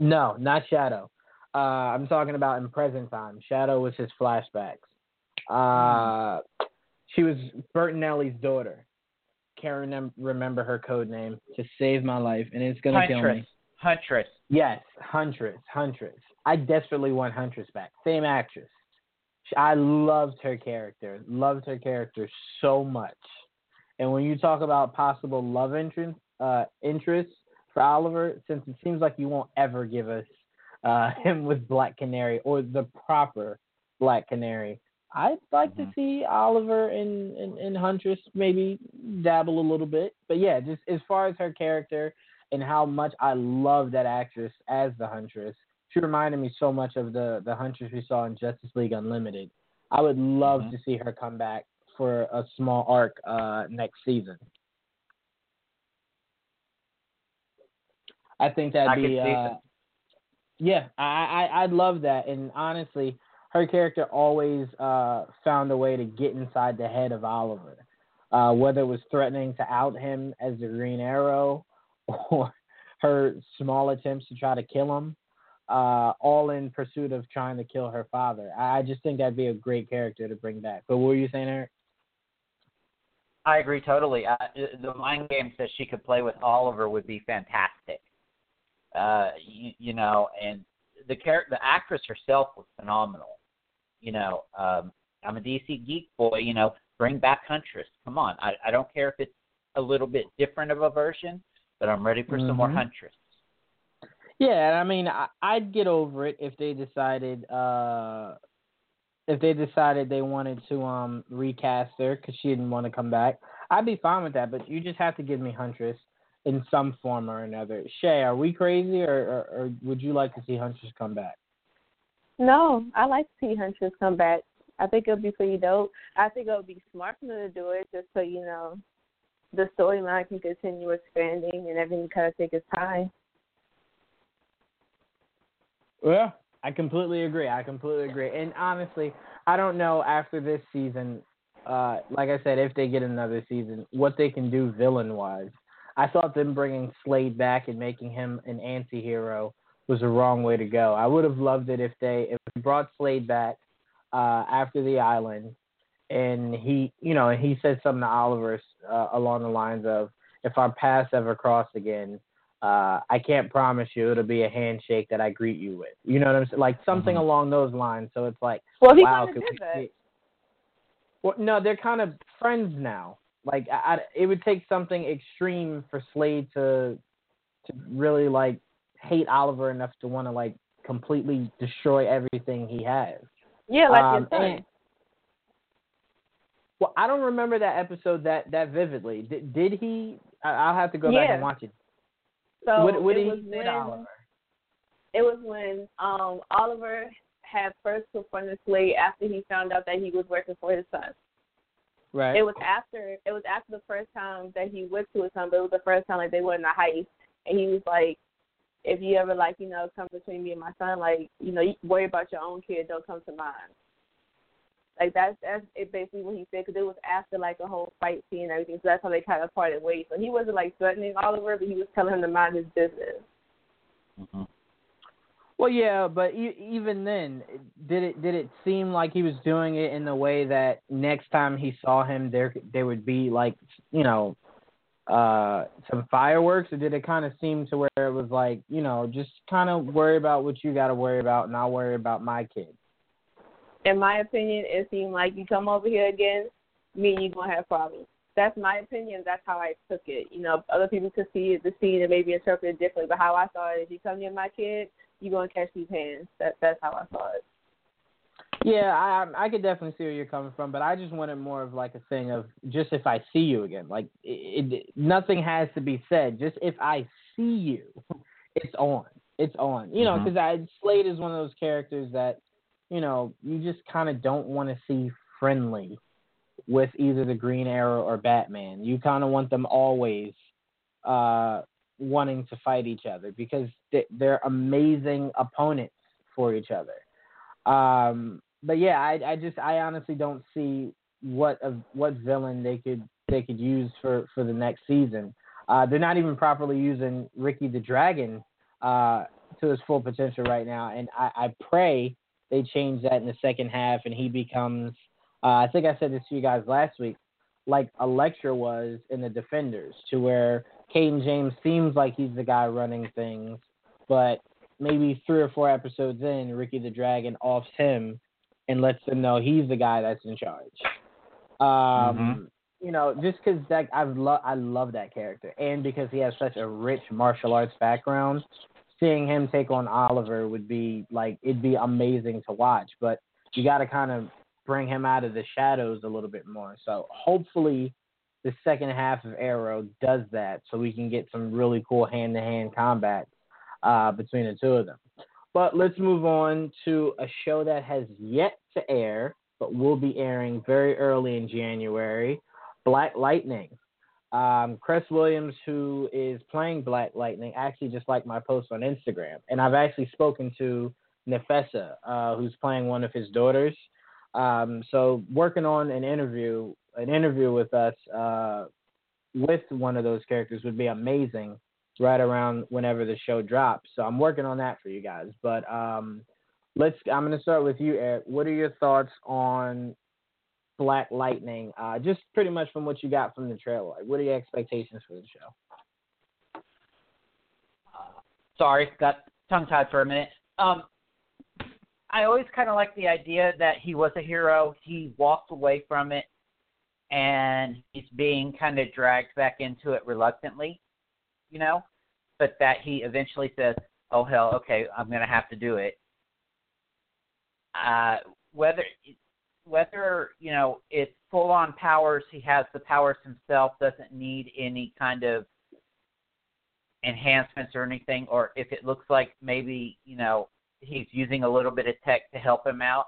No, not Shadow. Uh, I'm talking about in present time. Shadow was his flashbacks. Uh, she was Bertinelli's daughter. Can't remem- remember her code name to save my life, and it's gonna kill me. Huntress. Yes, Huntress, Huntress. I desperately want Huntress back. Same actress. I loved her character. Loved her character so much. And when you talk about possible love interest, uh, interest for Oliver, since it seems like you won't ever give us uh, *laughs* him with Black Canary or the proper Black Canary, I'd like to Mhm. see Oliver and, and, and Huntress maybe dabble a little bit. But yeah, just as far as her character and how much I love that actress as the Huntress, she reminded me so much of the the Huntress we saw in Justice League Unlimited. I would love Mhm. to see her come back for a small arc uh, next season. I think that'd I be. Uh, yeah, I, I I'd love that. And honestly, her character always uh, found a way to get inside the head of Oliver, uh, whether it was threatening to out him as the Green Arrow, *laughs* or her small attempts to try to kill him, uh, all in pursuit of trying to kill her father. I, just think that'd be a great character to bring back. But what were you saying, Eric? I agree totally. Uh, the mind games that she could play with Oliver would be fantastic. Uh, you, you know, and the character, the actress herself was phenomenal. You know, um, I'm a DC geek boy. You know, bring back Huntress. Come on, I, I don't care if it's a little bit different of a version, but I'm ready for some more Mhm. Huntress. Yeah, I mean, I, I'd get over it if they decided, uh, if they decided they wanted to um recast her because she didn't want to come back. I'd be fine with that, but you just have to give me Huntress in some form or another. Shay, are we crazy, or, or, or would you like to see Huntress come back? No, I like to see Huntress come back. I think it'll be pretty dope. I think it'll be smart for them to do it just so you know the storyline can continue expanding and everything kind of take its time. Yeah, I completely agree. I completely agree. And honestly, I don't know after this season, uh, like I said, if they get another season, what they can do villain wise. I thought them bringing Slade back and making him an anti-hero was the wrong way to go. I would have loved it if they if they brought Slade back uh, after the island, and he, you know, and he said something to Oliver uh, along the lines of, "If our paths ever cross again, uh, I can't promise you it'll be a handshake that I greet you with. You know what I'm saying? Like something Mhm. along those lines. So it's like, Well, he wow, kind could of we did that. see- Well, no, they're kind of friends now. Like, I, I, it would take something extreme for Slade to to really like hate Oliver enough to want to like completely destroy everything he has. Yeah, like Um, your son. and- Well, I don't remember that episode that that vividly. Did, did he? I, I'll have to go back and watch it. So what what it was he when Oliver? it was when um Oliver had first confronted Slade after he found out that he was working for his son. Right. It was after it was after the first time that he went to his son, but it was the first time like they were in a heist, and he was like, "If you ever like you know come between me and my son, like you know you worry about your own kid, don't come to mine." Like that's that's it basically what he said because it was after like a whole fight scene and everything, so that's how they kind of parted ways. So he wasn't like threatening Oliver, but he was telling him to mind his business. hmm Well, yeah, but e- even then, did it did it seem like he was doing it in the way that next time he saw him, there there would be like you know, uh, some fireworks, or did it kind of seem to where it was like you know, just kind of worry about what you got to worry about, and I'll worry about my kid. in my opinion, it seemed like you come over here again, me and you gonna have problems. That's my opinion. That's how I took it. You know, other people could see it, the scene, and maybe interpret it differently. But how I saw it is, you come near my kid, you gonna catch these hands. That that's how I saw it. Yeah, I I could definitely see where you're coming from, but I just wanted more of like a thing of just if I see you again, like it, it nothing has to be said. Just if I see you, it's on. It's on. You know, because I Slade is one of those characters that you know you just kind of don't want to see friendly with either the Green Arrow or Batman. You kind of want them always uh, wanting to fight each other because they, they're amazing opponents for each other. Um, but yeah, I, I just I honestly don't see what of what villain they could they could use for for the next season. Uh, they're not even properly using Ricky the Dragon uh, to his full potential right now, and I, I pray they change that in the second half and he becomes. Uh, I think I said this to you guys last week, like Elektra was in the Defenders, to where Cayden James seems like he's the guy running things, but maybe three or four episodes in, Ricky the Dragon offs him and lets them know he's the guy that's in charge. Um, You know, just because that I love I love that character, and because he has such a rich martial arts background, seeing him take on Oliver would be like it'd be amazing to watch. But you got to kind of bring him out of the shadows a little bit more. So hopefully, the second half of Arrow does that, so we can get some really cool hand to hand combat uh, between the two of them. But let's move on to a show that has yet to air, but will be airing very early in January. Black Lightning. Um, Cress Williams, who is playing Black Lightning, actually just liked my post on Instagram, and I've actually spoken to Nafessa, uh, who's playing one of his daughters. Um, so working on an interview, an interview with us uh, with one of those characters would be amazing. Right around whenever the show drops, so I'm working on that for you guys. But um, let's. I'm going to start with you, Eric. What are your thoughts on Black Lightning? Uh, just pretty much from what you got from the trailer. Like, what are your expectations for the show? Uh, sorry, got tongue tied for a minute. Um, I always kind of like the idea that he was a hero. He walked away from it, and he's being kind of dragged back into it reluctantly, you know. But that he eventually says, "Oh hell, okay, I'm gonna have to do it." Uh, whether whether you know it's full on powers, he has the powers himself, doesn't need any kind of enhancements or anything, or if it looks like maybe you know he's using a little bit of tech to help him out.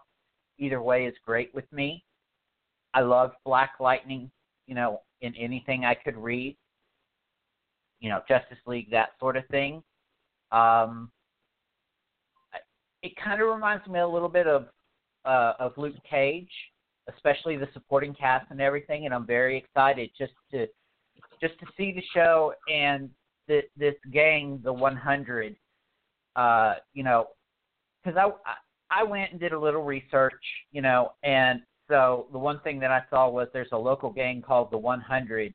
Either way is great with me. I love Black Lightning, you know, in anything I could read. You know, Justice League, that sort of thing. Um, it kind of reminds me a little bit of uh, of Luke Cage, especially the supporting cast and everything. And I'm very excited just to just to see the show and the, this gang, the 100. Uh, you know, because I I went and did a little research, you know, and so the one thing that I saw was there's a local gang called the 100 that's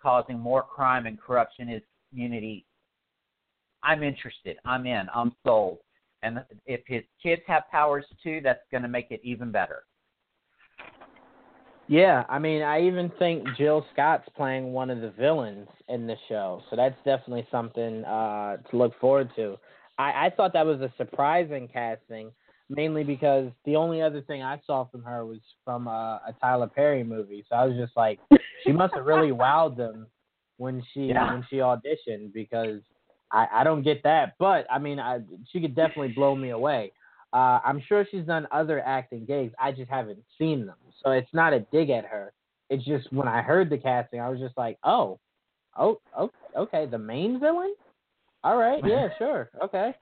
causing more crime and corruption in his community. I'm interested. I'm in. I'm sold. And if his kids have powers too, that's going to make it even better. Yeah, I mean, I even think Jill Scott's playing one of the villains in the show, so that's definitely something uh, to look forward to. I, I thought that was a surprising casting, mainly because the only other thing I saw from her was from uh, a Tyler Perry movie. So I was just like, *laughs* she must have really wowed them when she yeah. when she auditioned because I, I don't get that. But I mean, I she could definitely blow me away. Uh, I'm sure she's done other acting gigs. I just haven't seen them, so it's not a dig at her. It's just when I heard the casting, I was just like, oh, oh, okay, okay, the main villain. All right, yeah, *laughs* sure, okay.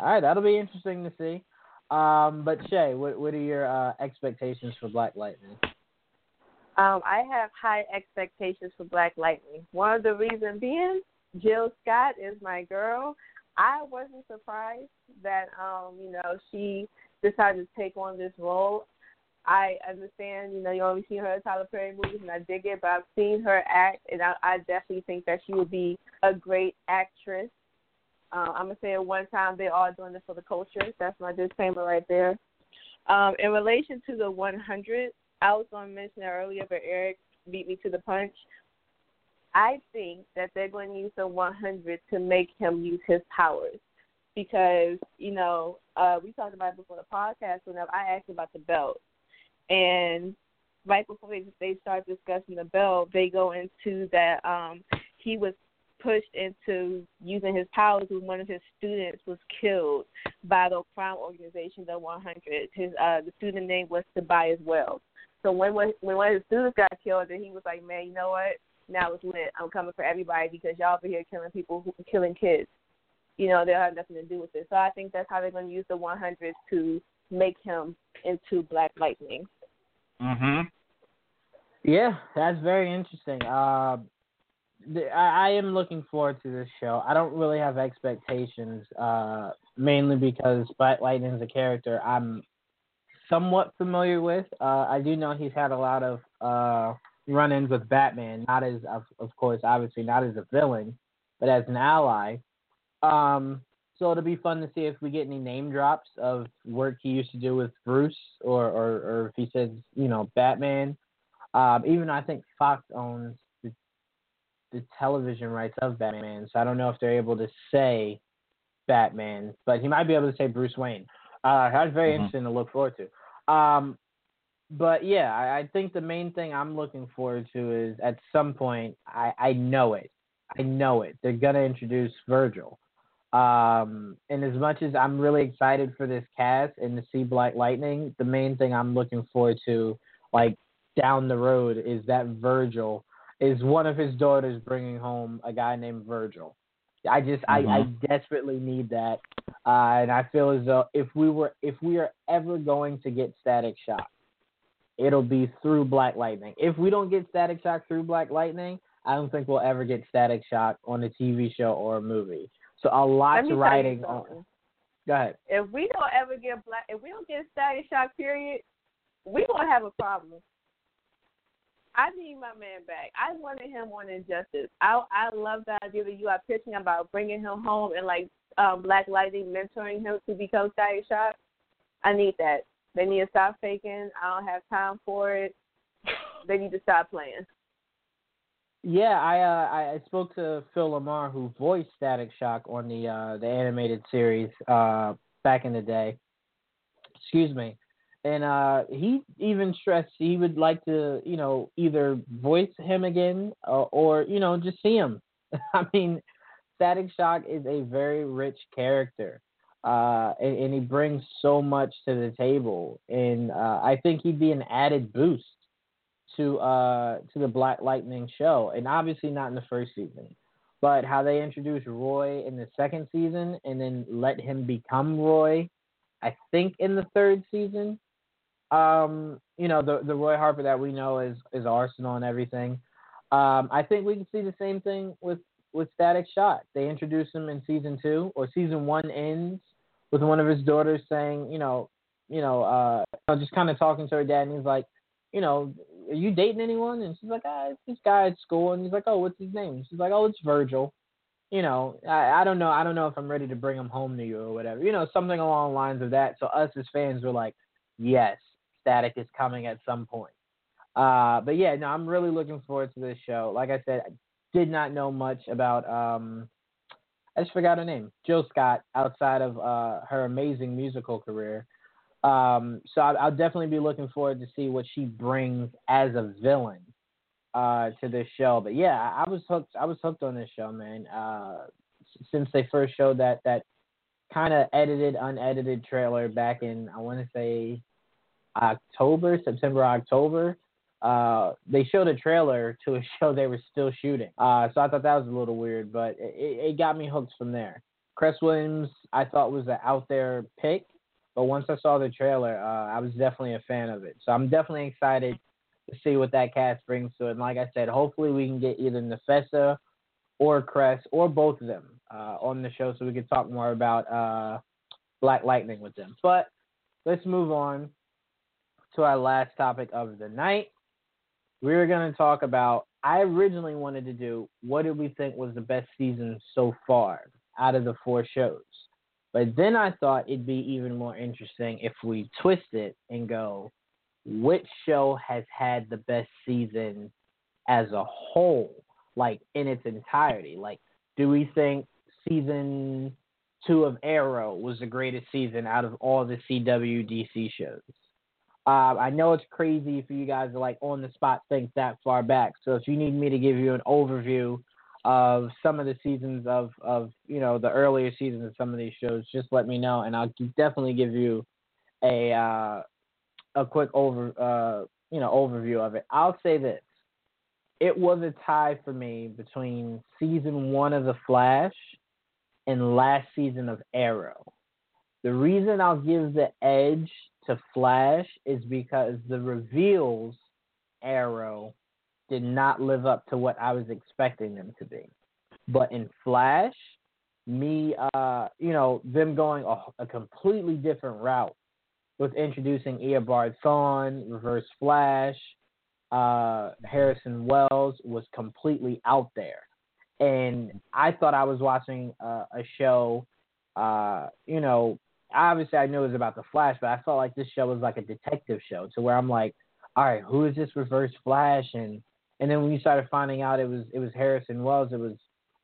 All right, that'll be interesting to see. Um, but Shay, what what are your uh, expectations for Black Lightning? Um, I have high expectations for Black Lightning. One of the reasons being, Jill Scott is my girl. I wasn't surprised that um, you know, she decided to take on this role. I understand, you know, you only see her in Tyler Perry movies, and I dig it. But I've seen her act, and I, I definitely think that she would be a great actress. Uh, I'm gonna say it one time. They're all doing this for the culture. That's my disclaimer right there. Um, in relation to the 100, I was to mention it earlier, but Eric beat me to the punch. I think that they're going to use the 100 to make him use his powers because you know uh, we talked about it before the podcast. Whenever I asked about the belt, and right before they they start discussing the belt, they go into that um, he was pushed into using his powers when one of his students was killed by the crime organization, the 100. His uh, the student name was Tobias Wells. So when when one of his students got killed, then he was like, man, you know what? Now it's lit. I'm coming for everybody because y'all over here killing people, who killing kids. You know, they'll have nothing to do with it. So I think that's how they're going to use the 100 to make him into Black Lightning. Mhm. Yeah, that's very interesting. Uh, I, I am looking forward to this show. I don't really have expectations, uh, mainly because Lightning is a character I'm somewhat familiar with. Uh, I do know he's had a lot of uh, run-ins with Batman, not as, of, of course, obviously not as a villain, but as an ally. Um, so it'll be fun to see if we get any name drops of work he used to do with Bruce, or or, or if he says, you know, Batman. Um, even I think Fox owns the television rights of Batman, so I don't know if they're able to say Batman, but he might be able to say Bruce Wayne. Uh, that's very mm-hmm. interesting to look forward to. Um, but yeah, I, I think the main thing I'm looking forward to is at some point I, I know it. I know it. They're gonna introduce Virgil. Um, and as much as I'm really excited for this cast and to see Black Lightning, the main thing I'm looking forward to, like down the road, is that Virgil is one of his daughters bringing home a guy named Virgil. I just mm-hmm. I, I mm-hmm. desperately need that, uh, and I feel as though if we were if we are ever going to get Static Shock, it'll be through Black Lightning. If we don't get Static Shock through Black Lightning, I don't think we'll ever get Static Shock on a TV show or a movie. So a lot's riding on. Go ahead. If we don't ever get black, if we don't get Static Shock, period, we gonna have a problem. I need my man back. I wanted him on Injustice. I I love the idea that you are pitching about bringing him home and like um, Black Lightning mentoring him to become Static Shock. I need that. They need to stop faking. I don't have time for it. They need to stop playing. Yeah, I uh, I spoke to Phil LaMarr who voiced Static Shock on the uh, the animated series uh, back in the day. Excuse me, and uh, he even stressed he would like to, you know, either voice him again or, or you know just see him. *laughs* I mean, Static Shock is a very rich character, uh, and, and he brings so much to the table, and uh, I think he'd be an added boost to uh to the Black Lightning show, and obviously not in the first season, but how they introduced Roy in the second season, and then let him become Roy, I think in the third season. Um, you know the the Roy Harper that we know is is Arsenal and everything. Um, I think we can see the same thing with with Static Shock. They introduce him in season two, or season one ends with one of his daughters saying, you know, you know, uh, just kind of talking to her dad, and he's like, you know, are you dating anyone? And she's like, ah, it's this guy at school. And he's like, oh, what's his name? She's like, oh, it's Virgil. You know, I, I don't know. I don't know if I'm ready to bring him home to you or whatever. You know, something along the lines of that. So us as fans were like, yes, Static is coming at some point. Uh, but yeah, no, I'm really looking forward to this show. Like I said, I did not know much about. Um, I just forgot her name, Jill Scott, outside of uh, her amazing musical career. Um, so I, will definitely be looking forward to see what she brings as a villain uh, to this show. But yeah, I, was hooked. I was hooked on this show, man. Uh, since they first showed that that kind of edited, unedited trailer back in I want to say October, September, October. Uh, they showed a trailer to a *laughs* show they were still shooting. Uh, so I thought that was a little weird, but it, it got me hooked from there. Cress Williams, I thought was an out there pick. But once I saw the trailer, uh, I was definitely a fan of it. So I'm definitely excited to see what that cast brings to it. And like I said, hopefully we can get either Nafessa or Cress or both of them uh, on the show so we can talk more about uh, Black Lightning with them. But let's move on to our last topic of the night. We're going to talk about. I originally wanted to do what did we think was the best season so far out of the four shows. But then I thought it'd be even more interesting if we twist it and go, which show has had the best season as a whole, like in its entirety? Like, do we think season two of Arrow was the greatest season out of all the CW DC shows? Uh, I know it's crazy for you guys to like on the spot think that far back. So if you need me to give you an overview of some of the seasons of of you know the earlier seasons of some of these shows, just let me know, and I'll definitely give you a uh, a quick over uh, you know overview of it. I'll say this: it was a tie for me between season one of The Flash and last season of Arrow. The reason I'll give the edge to Flash is because the reveals Arrow did not live up to what I was expecting them to be. But in Flash, me, uh, you know, them going a, a completely different route with introducing Eobard Thawne, Reverse Flash, uh, Harrison Wells was completely out there. And I thought I was watching uh, a show, uh, you know, obviously I knew it was about the Flash, but I felt like this show was like a detective show to where I'm like, all right, who is this Reverse Flash? And and then when you started finding out it was it was Harrison Wells, it was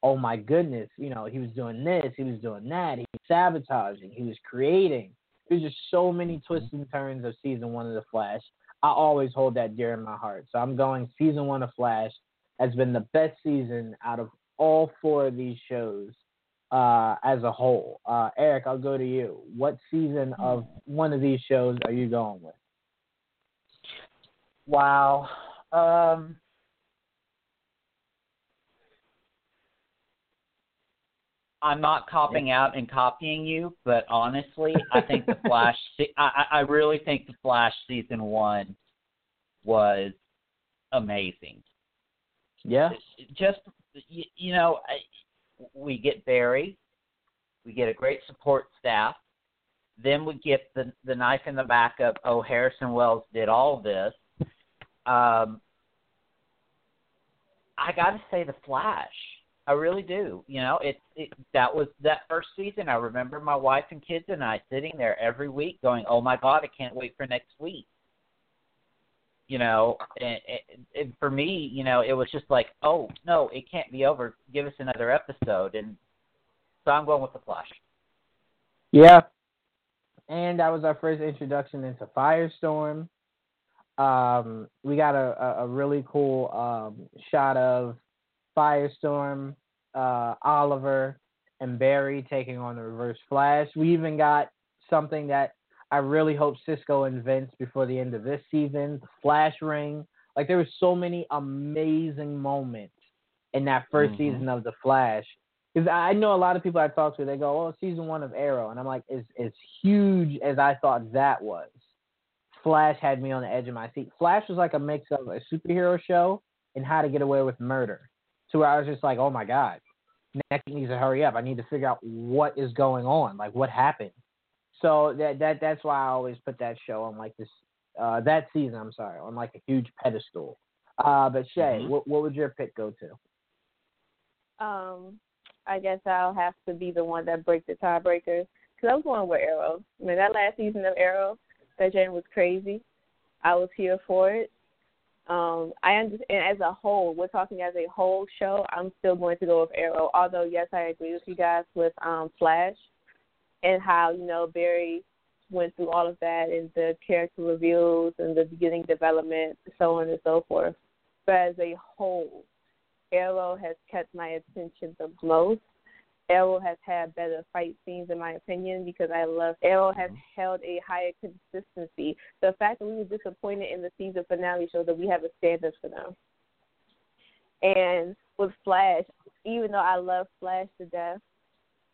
oh my goodness, you know, he was doing this, he was doing that, he was sabotaging, he was creating. There's just so many twists and turns of season one of The Flash. I always hold that dear in my heart. So I'm going season one of Flash has been the best season out of all four of these shows uh, as a whole. Uh, Eric, I'll go to you. What season of one of these shows are you going with? Wow. Um, I'm not copying out and copying you, but honestly, I think the Flash. *laughs* I I really think the Flash season one was amazing. Yeah. Just you, you know, we get Barry, we get a great support staff, then we get the the knife in the back of oh Harrison Wells did all this. Um, I got to say the Flash. I really do. You know, it, it that was that first season. I remember my wife and kids and I sitting there every week, going, "Oh my God, I can't wait for next week." You know, and, and, for me, you know, it was just like, "Oh no, it can't be over. Give us another episode." And so I'm going with the Flash. Yeah, and that was our first introduction into Firestorm. Um, we got a, a, a really cool um, shot of Firestorm, uh, Oliver, and Barry taking on the Reverse Flash. We even got something that I really hope Cisco invents before the end of this season: the Flash Ring. Like there were so many amazing moments in that 1st mm-hmm. season of the Flash. Because I know a lot of people I talk to, they go, "Oh, season one of Arrow," and I'm like, "As as huge as I thought that was, Flash had me on the edge of my seat. Flash was like a mix of a superhero show and How to Get Away with Murder." to where I was just like, oh my god, next needs to hurry up. I need to figure out what is going on, like what happened. So that that that's why I always put that show on like this uh, that season. I'm sorry, on like a huge pedestal. Uh, but Shay, mm-hmm. what what would your pick go to? Um, I guess I'll have to be the one that breaks the tiebreakers because I was going with Arrow. I mean, that last season of Arrow, that Jane was crazy. I was here for it. Um, I understand as a whole, we're talking as a whole show. I'm still going to go with Arrow. Although yes, I agree with you guys with um, Flash and how you know Barry went through all of that and the character reveals and the beginning development, so on and so forth. But as a whole, Arrow has kept my attention the most Arrow has had better fight scenes in my opinion because I love Arrow has mm-hmm. held a higher consistency. The fact that we were disappointed in the season finale shows that we have a standard for them. And with Flash, even though I love Flash to death,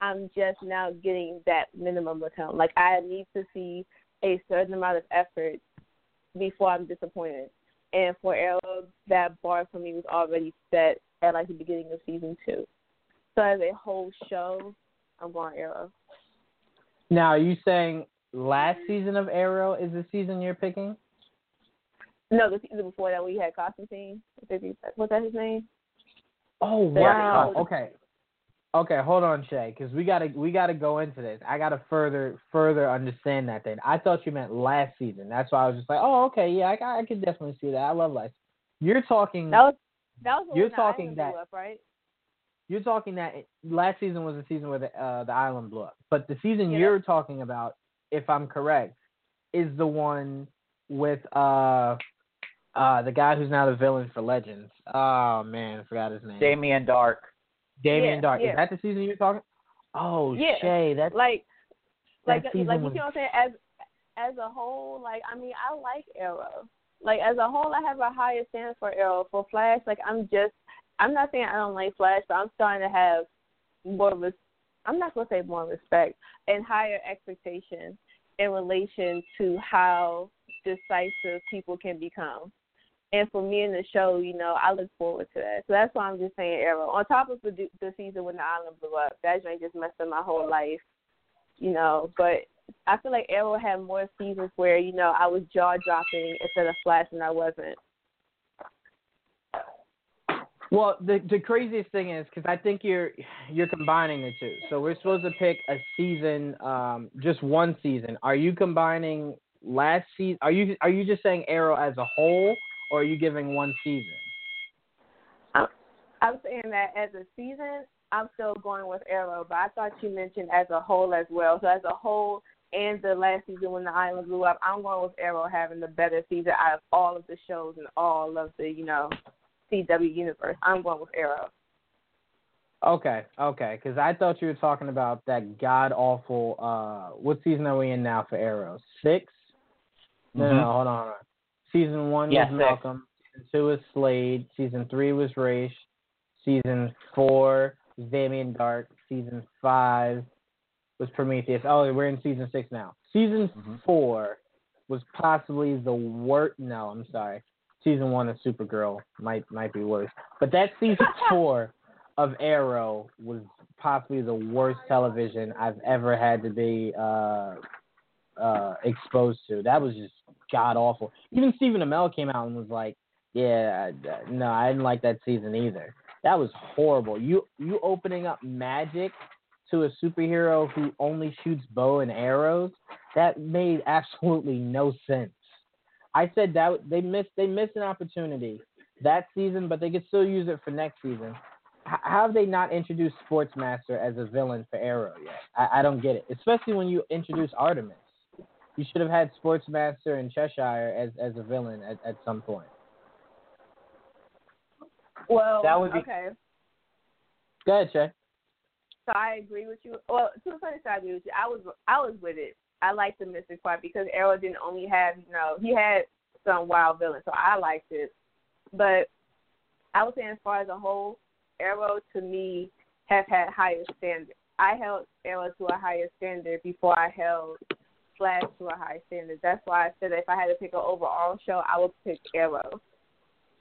I'm just now getting that minimum him. Like I need to see a certain amount of effort before I'm disappointed. And for Arrow, that bar for me was already set at like the beginning of season two. So as a whole show, I'm going Arrow. Now, are you saying last season of Arrow is the season you're picking? No, the season before that we had Constantine. Was that his name? Oh wow. Okay. Okay, hold on, Shay, because we gotta we gotta go into this. I gotta further further understand that. thing. I thought you meant last season. That's why I was just like, oh, okay, yeah, I I could definitely see that. I love last. You're talking. That was that was you're talking that up, right? You're talking that last season was the season where the uh, the island blew up, but the season yeah. you're talking about, if I'm correct, is the one with uh uh the guy who's now the villain for Legends. Oh man, I forgot his name. Damien Darhk. Damien yeah, Darhk. Yeah. Is that the season you're talking? Oh, yeah. Shay, that's like like that like you was... know what I'm saying as as a whole, like I mean, I like Arrow. Like as a whole, I have a higher standard for Arrow. For Flash, like I'm just I'm not saying I don't like Flash, but I'm starting to have more res- I'm not gonna say more respect and higher expectations in relation to how decisive people can become. And for me in the show, you know, I look forward to that. So that's why I'm just saying Arrow. On top of the the season when the island blew up, that just messed up my whole life, you know. But I feel like Arrow had more seasons where you know I was jaw dropping instead of Flash, and I wasn't. Well, the the craziest thing is because I think you're you're combining the two. So we're supposed to pick a season, um, just one season. Are you combining last season? Are you are you just saying Arrow as a whole, or are you giving one season? I'm, I'm saying that as a season, I'm still going with Arrow, but I thought you mentioned as a whole as well. So as a whole, and the last season when the island blew up, I'm going with Arrow having the better season out of all of the shows and all of the you know CW universe. I'm going with Arrow. Okay, okay, because I thought you were talking about that god awful. Uh, what season are we in now for Arrow? 6 No, Mhm. no, no, hold on. Season one was. Malcolm. Season two was Slade. Season three was Ra's. Season four was Damien Darhk. Season five was Prometheus. Oh, we're in season six now. Season Mhm. four was possibly the worst. No, I'm sorry. Season one of Supergirl might might be worse, but that season *laughs* four of Arrow was possibly the worst television I've ever had to be uh, uh, exposed to. That was just god awful. Even Stephen Amell came out and was like, "Yeah, no, I didn't like that season either. That was horrible. You you opening up magic to a superhero who only shoots bow and arrows. That made absolutely no sense. I said that they missed they missed an opportunity that season, but they could still use it for next season. How have they not introduced Sportsmaster as a villain for Arrow yet? I, I don't get it. Especially when you introduce Artemis, you should have had Sportsmaster and Cheshire as as a villain at, at some point. Well, That would be- okay. Go ahead, Shay. So I agree with you. Well, to a certain extent, I agree with you. I was I was with it. I liked the mystic part because Arrow didn't only have you know he had some wild villains, so I liked it. But I was saying, as far as a whole, Arrow to me have had higher standards. I held Arrow to a higher standard before I held Flash to a higher standard. That's why I said if I had to pick an overall show, I would pick Arrow.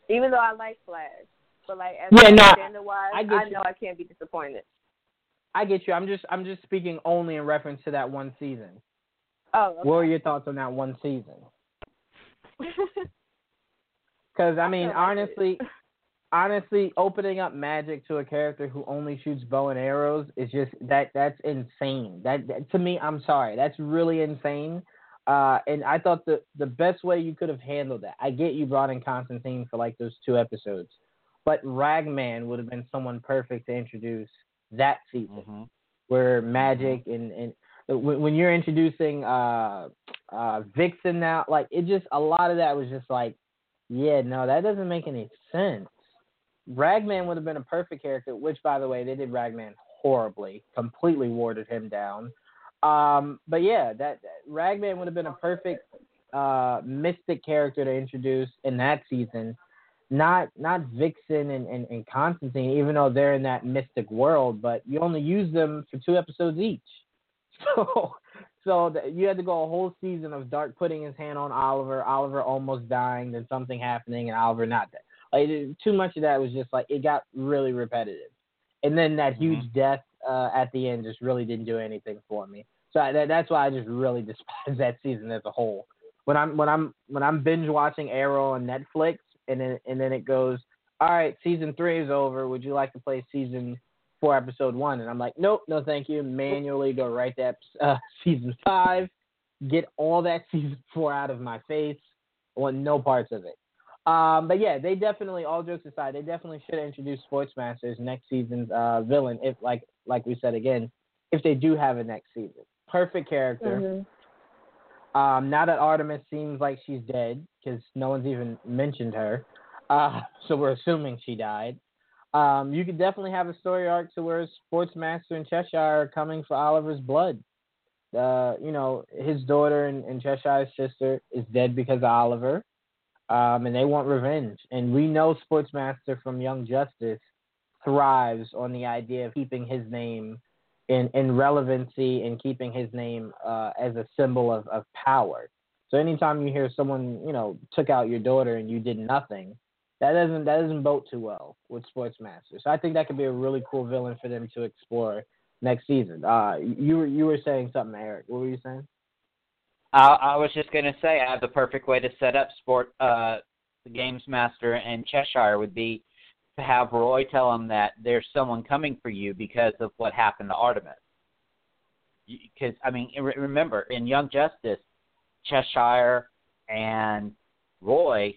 Even though I like Flash, but like as Yeah, no, standard wise, I I, know I can't be disappointed. I get you. I'm just I'm just speaking only in reference to that one season. Oh, okay. What were your thoughts on that one season? *laughs* Because I mean, honestly, honestly, opening up magic to a character who only shoots bow and arrows is just that that's insane. That, that to me, I'm sorry, that's really insane. Uh, and I thought the the best way you could have handled that. I get you brought in Constantine for like those two episodes, but Ragman would have been someone perfect to introduce that season hmm where magic and and when, when you're introducing uh uh Vixen now, like it just a lot of that was just like, yeah, no, that doesn't make any sense. Ragman would have been a perfect character, which by the way, they did Ragman horribly, completely warded him down. Um, but yeah, that, Ragman would have been a perfect uh mystic character to introduce in that season. Not not Vixen and, and, and Constantine, even though they're in that mystic world, but you only use them for two episodes each. *laughs* So so that you had to go a whole season of Darhk putting his hand on Oliver, Oliver almost dying, then something happening, and Oliver not dead. Like too much of that was just like it got really repetitive, and then that huge death uh, at the end just really didn't do anything for me. So I, that, that's why I just really *laughs* despise that season as a whole. When I'm when I'm when I'm binge watching Arrow on Netflix, and then and then it goes, all right, season three is over. Would you like to play season four, episode one? And I'm like, nope, no, thank you. Manually go right *laughs* to uh, season five, get all that *laughs* season four out of my face. I want no parts of it. Um, but yeah, they definitely, all jokes aside, they definitely should introduce Sportsmasters next season's uh, villain. If like like we said again, if they do have a next season, perfect character. Mhm. Um, now that Artemis seems like she's dead, because no one's even mentioned her, uh, *laughs* so we're assuming she died. Um, you could definitely have a story arc to where Sportsmaster and Cheshire are coming for Oliver's blood. Uh, you know, his daughter and, and Cheshire's sister is dead because of Oliver, um, and they want revenge. And we know Sportsmaster from Young Justice thrives on the idea of keeping his name in, in relevancy and keeping his name uh, as a symbol of, of power. So anytime you hear someone, you know, took out your daughter and you did nothing, that doesn't that doesn't vote too well with Sportsmaster. So I think that could be a really cool villain for them to explore next season. Uh, you were you were saying something, Eric. What were you saying? I, I was just going to say I have the perfect way to set up sport. Uh, the games master and Cheshire would be to have Roy tell him that there's someone coming for you because of what happened to Artemis. Because I mean, remember in Young Justice, Cheshire and Roy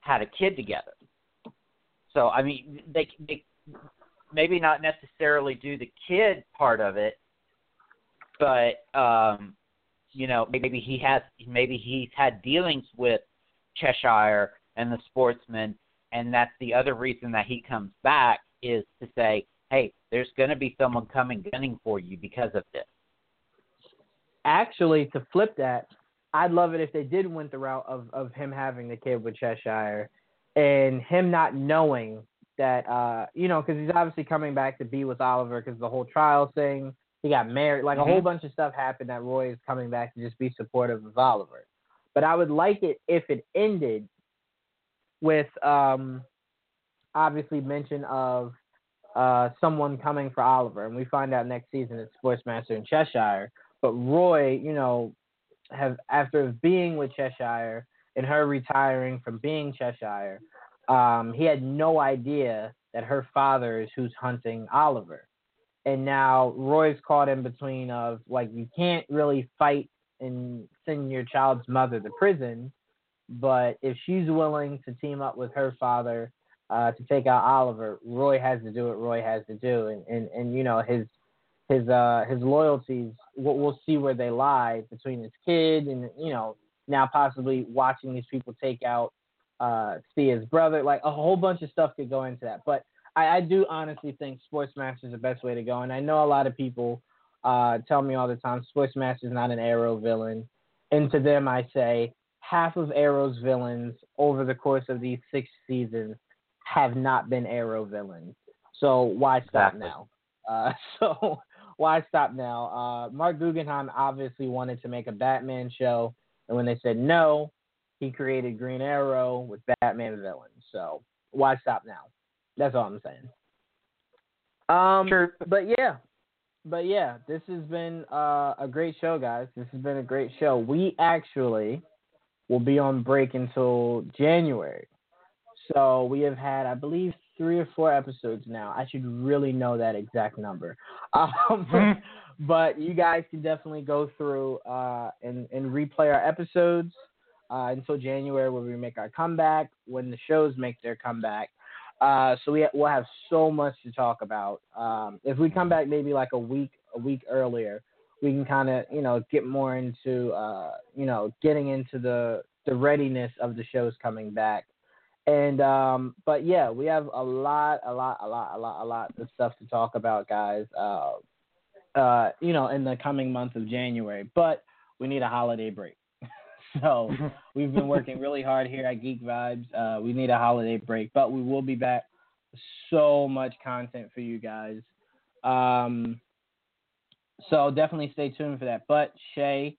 had a kid together. So I mean, they, they maybe not necessarily do the kid part of it, but um, you know, maybe he has maybe he's had dealings with Cheshire and the sportsman, and that's the other reason that he comes back is to say, hey, there's going to be someone coming gunning for you because of this. Actually, to flip that, I'd love it if they did went the route of, of him having the kid with Cheshire and him not knowing that, uh, you know, because he's obviously coming back to be with Oliver because the whole trial thing. He got married. Like mm-hmm. a whole bunch of stuff happened that Roy is coming back to just be supportive of Oliver. But I would like it if it ended with um, obviously mention of uh, someone coming for Oliver, and we find out next season it's Sportsmaster in Cheshire. But Roy, you know, have after being with Cheshire and her retiring from being Cheshire, um, he had no idea that her father is who's hunting Oliver. And now Roy's caught in between of like you can't really fight and send your child's mother to prison, but if she's willing to team up with her father uh, to take out Oliver, Roy has to do what Roy has to do, and and, and you know his his uh his loyalties. We'll, we'll see where they lie between his kid and you know now possibly watching these people take out uh Thea's brother. Like a whole bunch of stuff could go into that, but I, I do honestly think Sportsmaster is the best way to go, and I know a lot of people uh tell me all the time Sportsmaster is not an Arrow villain, and to them I say half of Arrow's villains over the course of these six seasons have not been Arrow villains. So why stop exactly. now? Uh, *laughs* so why stop now? Uh, Marc Guggenheim obviously wanted to make a Batman show, and when they said no, he created Green Arrow with Batman villains. So why stop now? That's all I'm saying. Um, sure. But yeah, but yeah, this has been uh, a great show, guys. This has been a great show. We actually will be on break until January. So we have had, I believe, three or four episodes now. I should really know that exact number. *laughs* Um, Mm-hmm. but you guys can definitely go through uh, and, and replay our episodes uh, until January where we make our comeback, when the shows make their comeback. Uh, so we we'll have so much to talk about. Um, if we come back maybe like a week a week earlier, we can kind of you know get more into uh, you know getting into the the readiness of the shows coming back. And um, but yeah, we have a lot, a lot, a lot, a lot, a lot of stuff to talk about, guys. Uh, uh, you know, in the coming month of January, but we need a holiday break. *laughs* so *laughs* we've been working really hard here at Geek Vibes. Uh, we need a holiday break, but we will be back. So much content for you guys. Um, so definitely stay tuned for that. But Shay,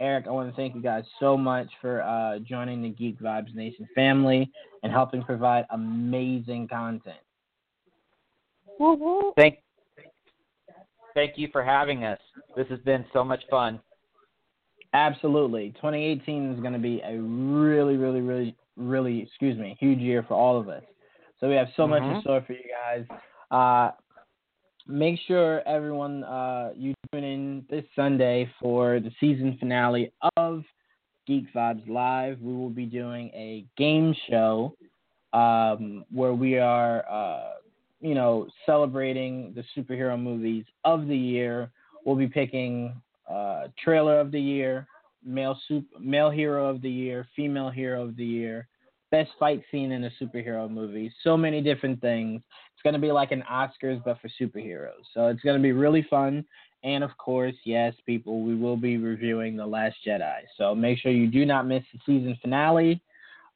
Eric, I want to thank you guys so much for uh, joining the Geek Vibes Nation family and helping provide amazing content. Thank, thank you for having us. This has been so much fun. Absolutely. 2018 is going to be a really, really, really, really, excuse me, huge year for all of us. So we have so much in Mhm. store for you guys. Uh, make sure everyone uh, you tune in this Sunday for the season finale of Geek Vibes Live. We will be doing a game show um, where we are, uh, you know, celebrating the superhero movies of the year. We'll be picking uh, trailer of the year, male super, male hero of the year, female hero of the year, best fight scene in a superhero movie. So many different things. It's going to be like an Oscars, but for superheroes. So it's going to be really fun. And of course, yes, people, we will be reviewing The Last Jedi. So make sure you do not miss the season finale.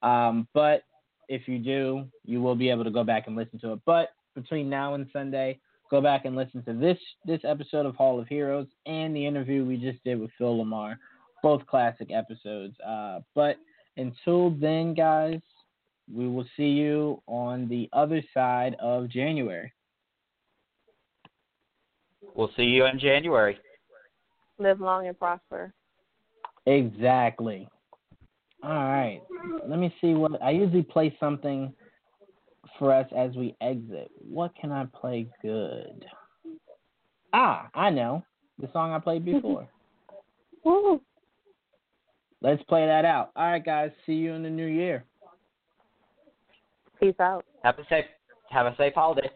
Um, but if you do, you will be able to go back and listen to it. But between now and Sunday, go back and listen to this this episode of Hall of Heroes and the interview we just did with Phil LaMarr, both classic episodes. Uh, but until then, guys, we will see you on the other side of January. We'll see you in January. Live long and prosper. Exactly. All right. Let me see what I usually play something for us as we exit. What can I play good? Ah, I know. The song I played *laughs* before. Let's play that out. All right, guys. See you in the new year. Peace out. Have a safe have a safe holiday.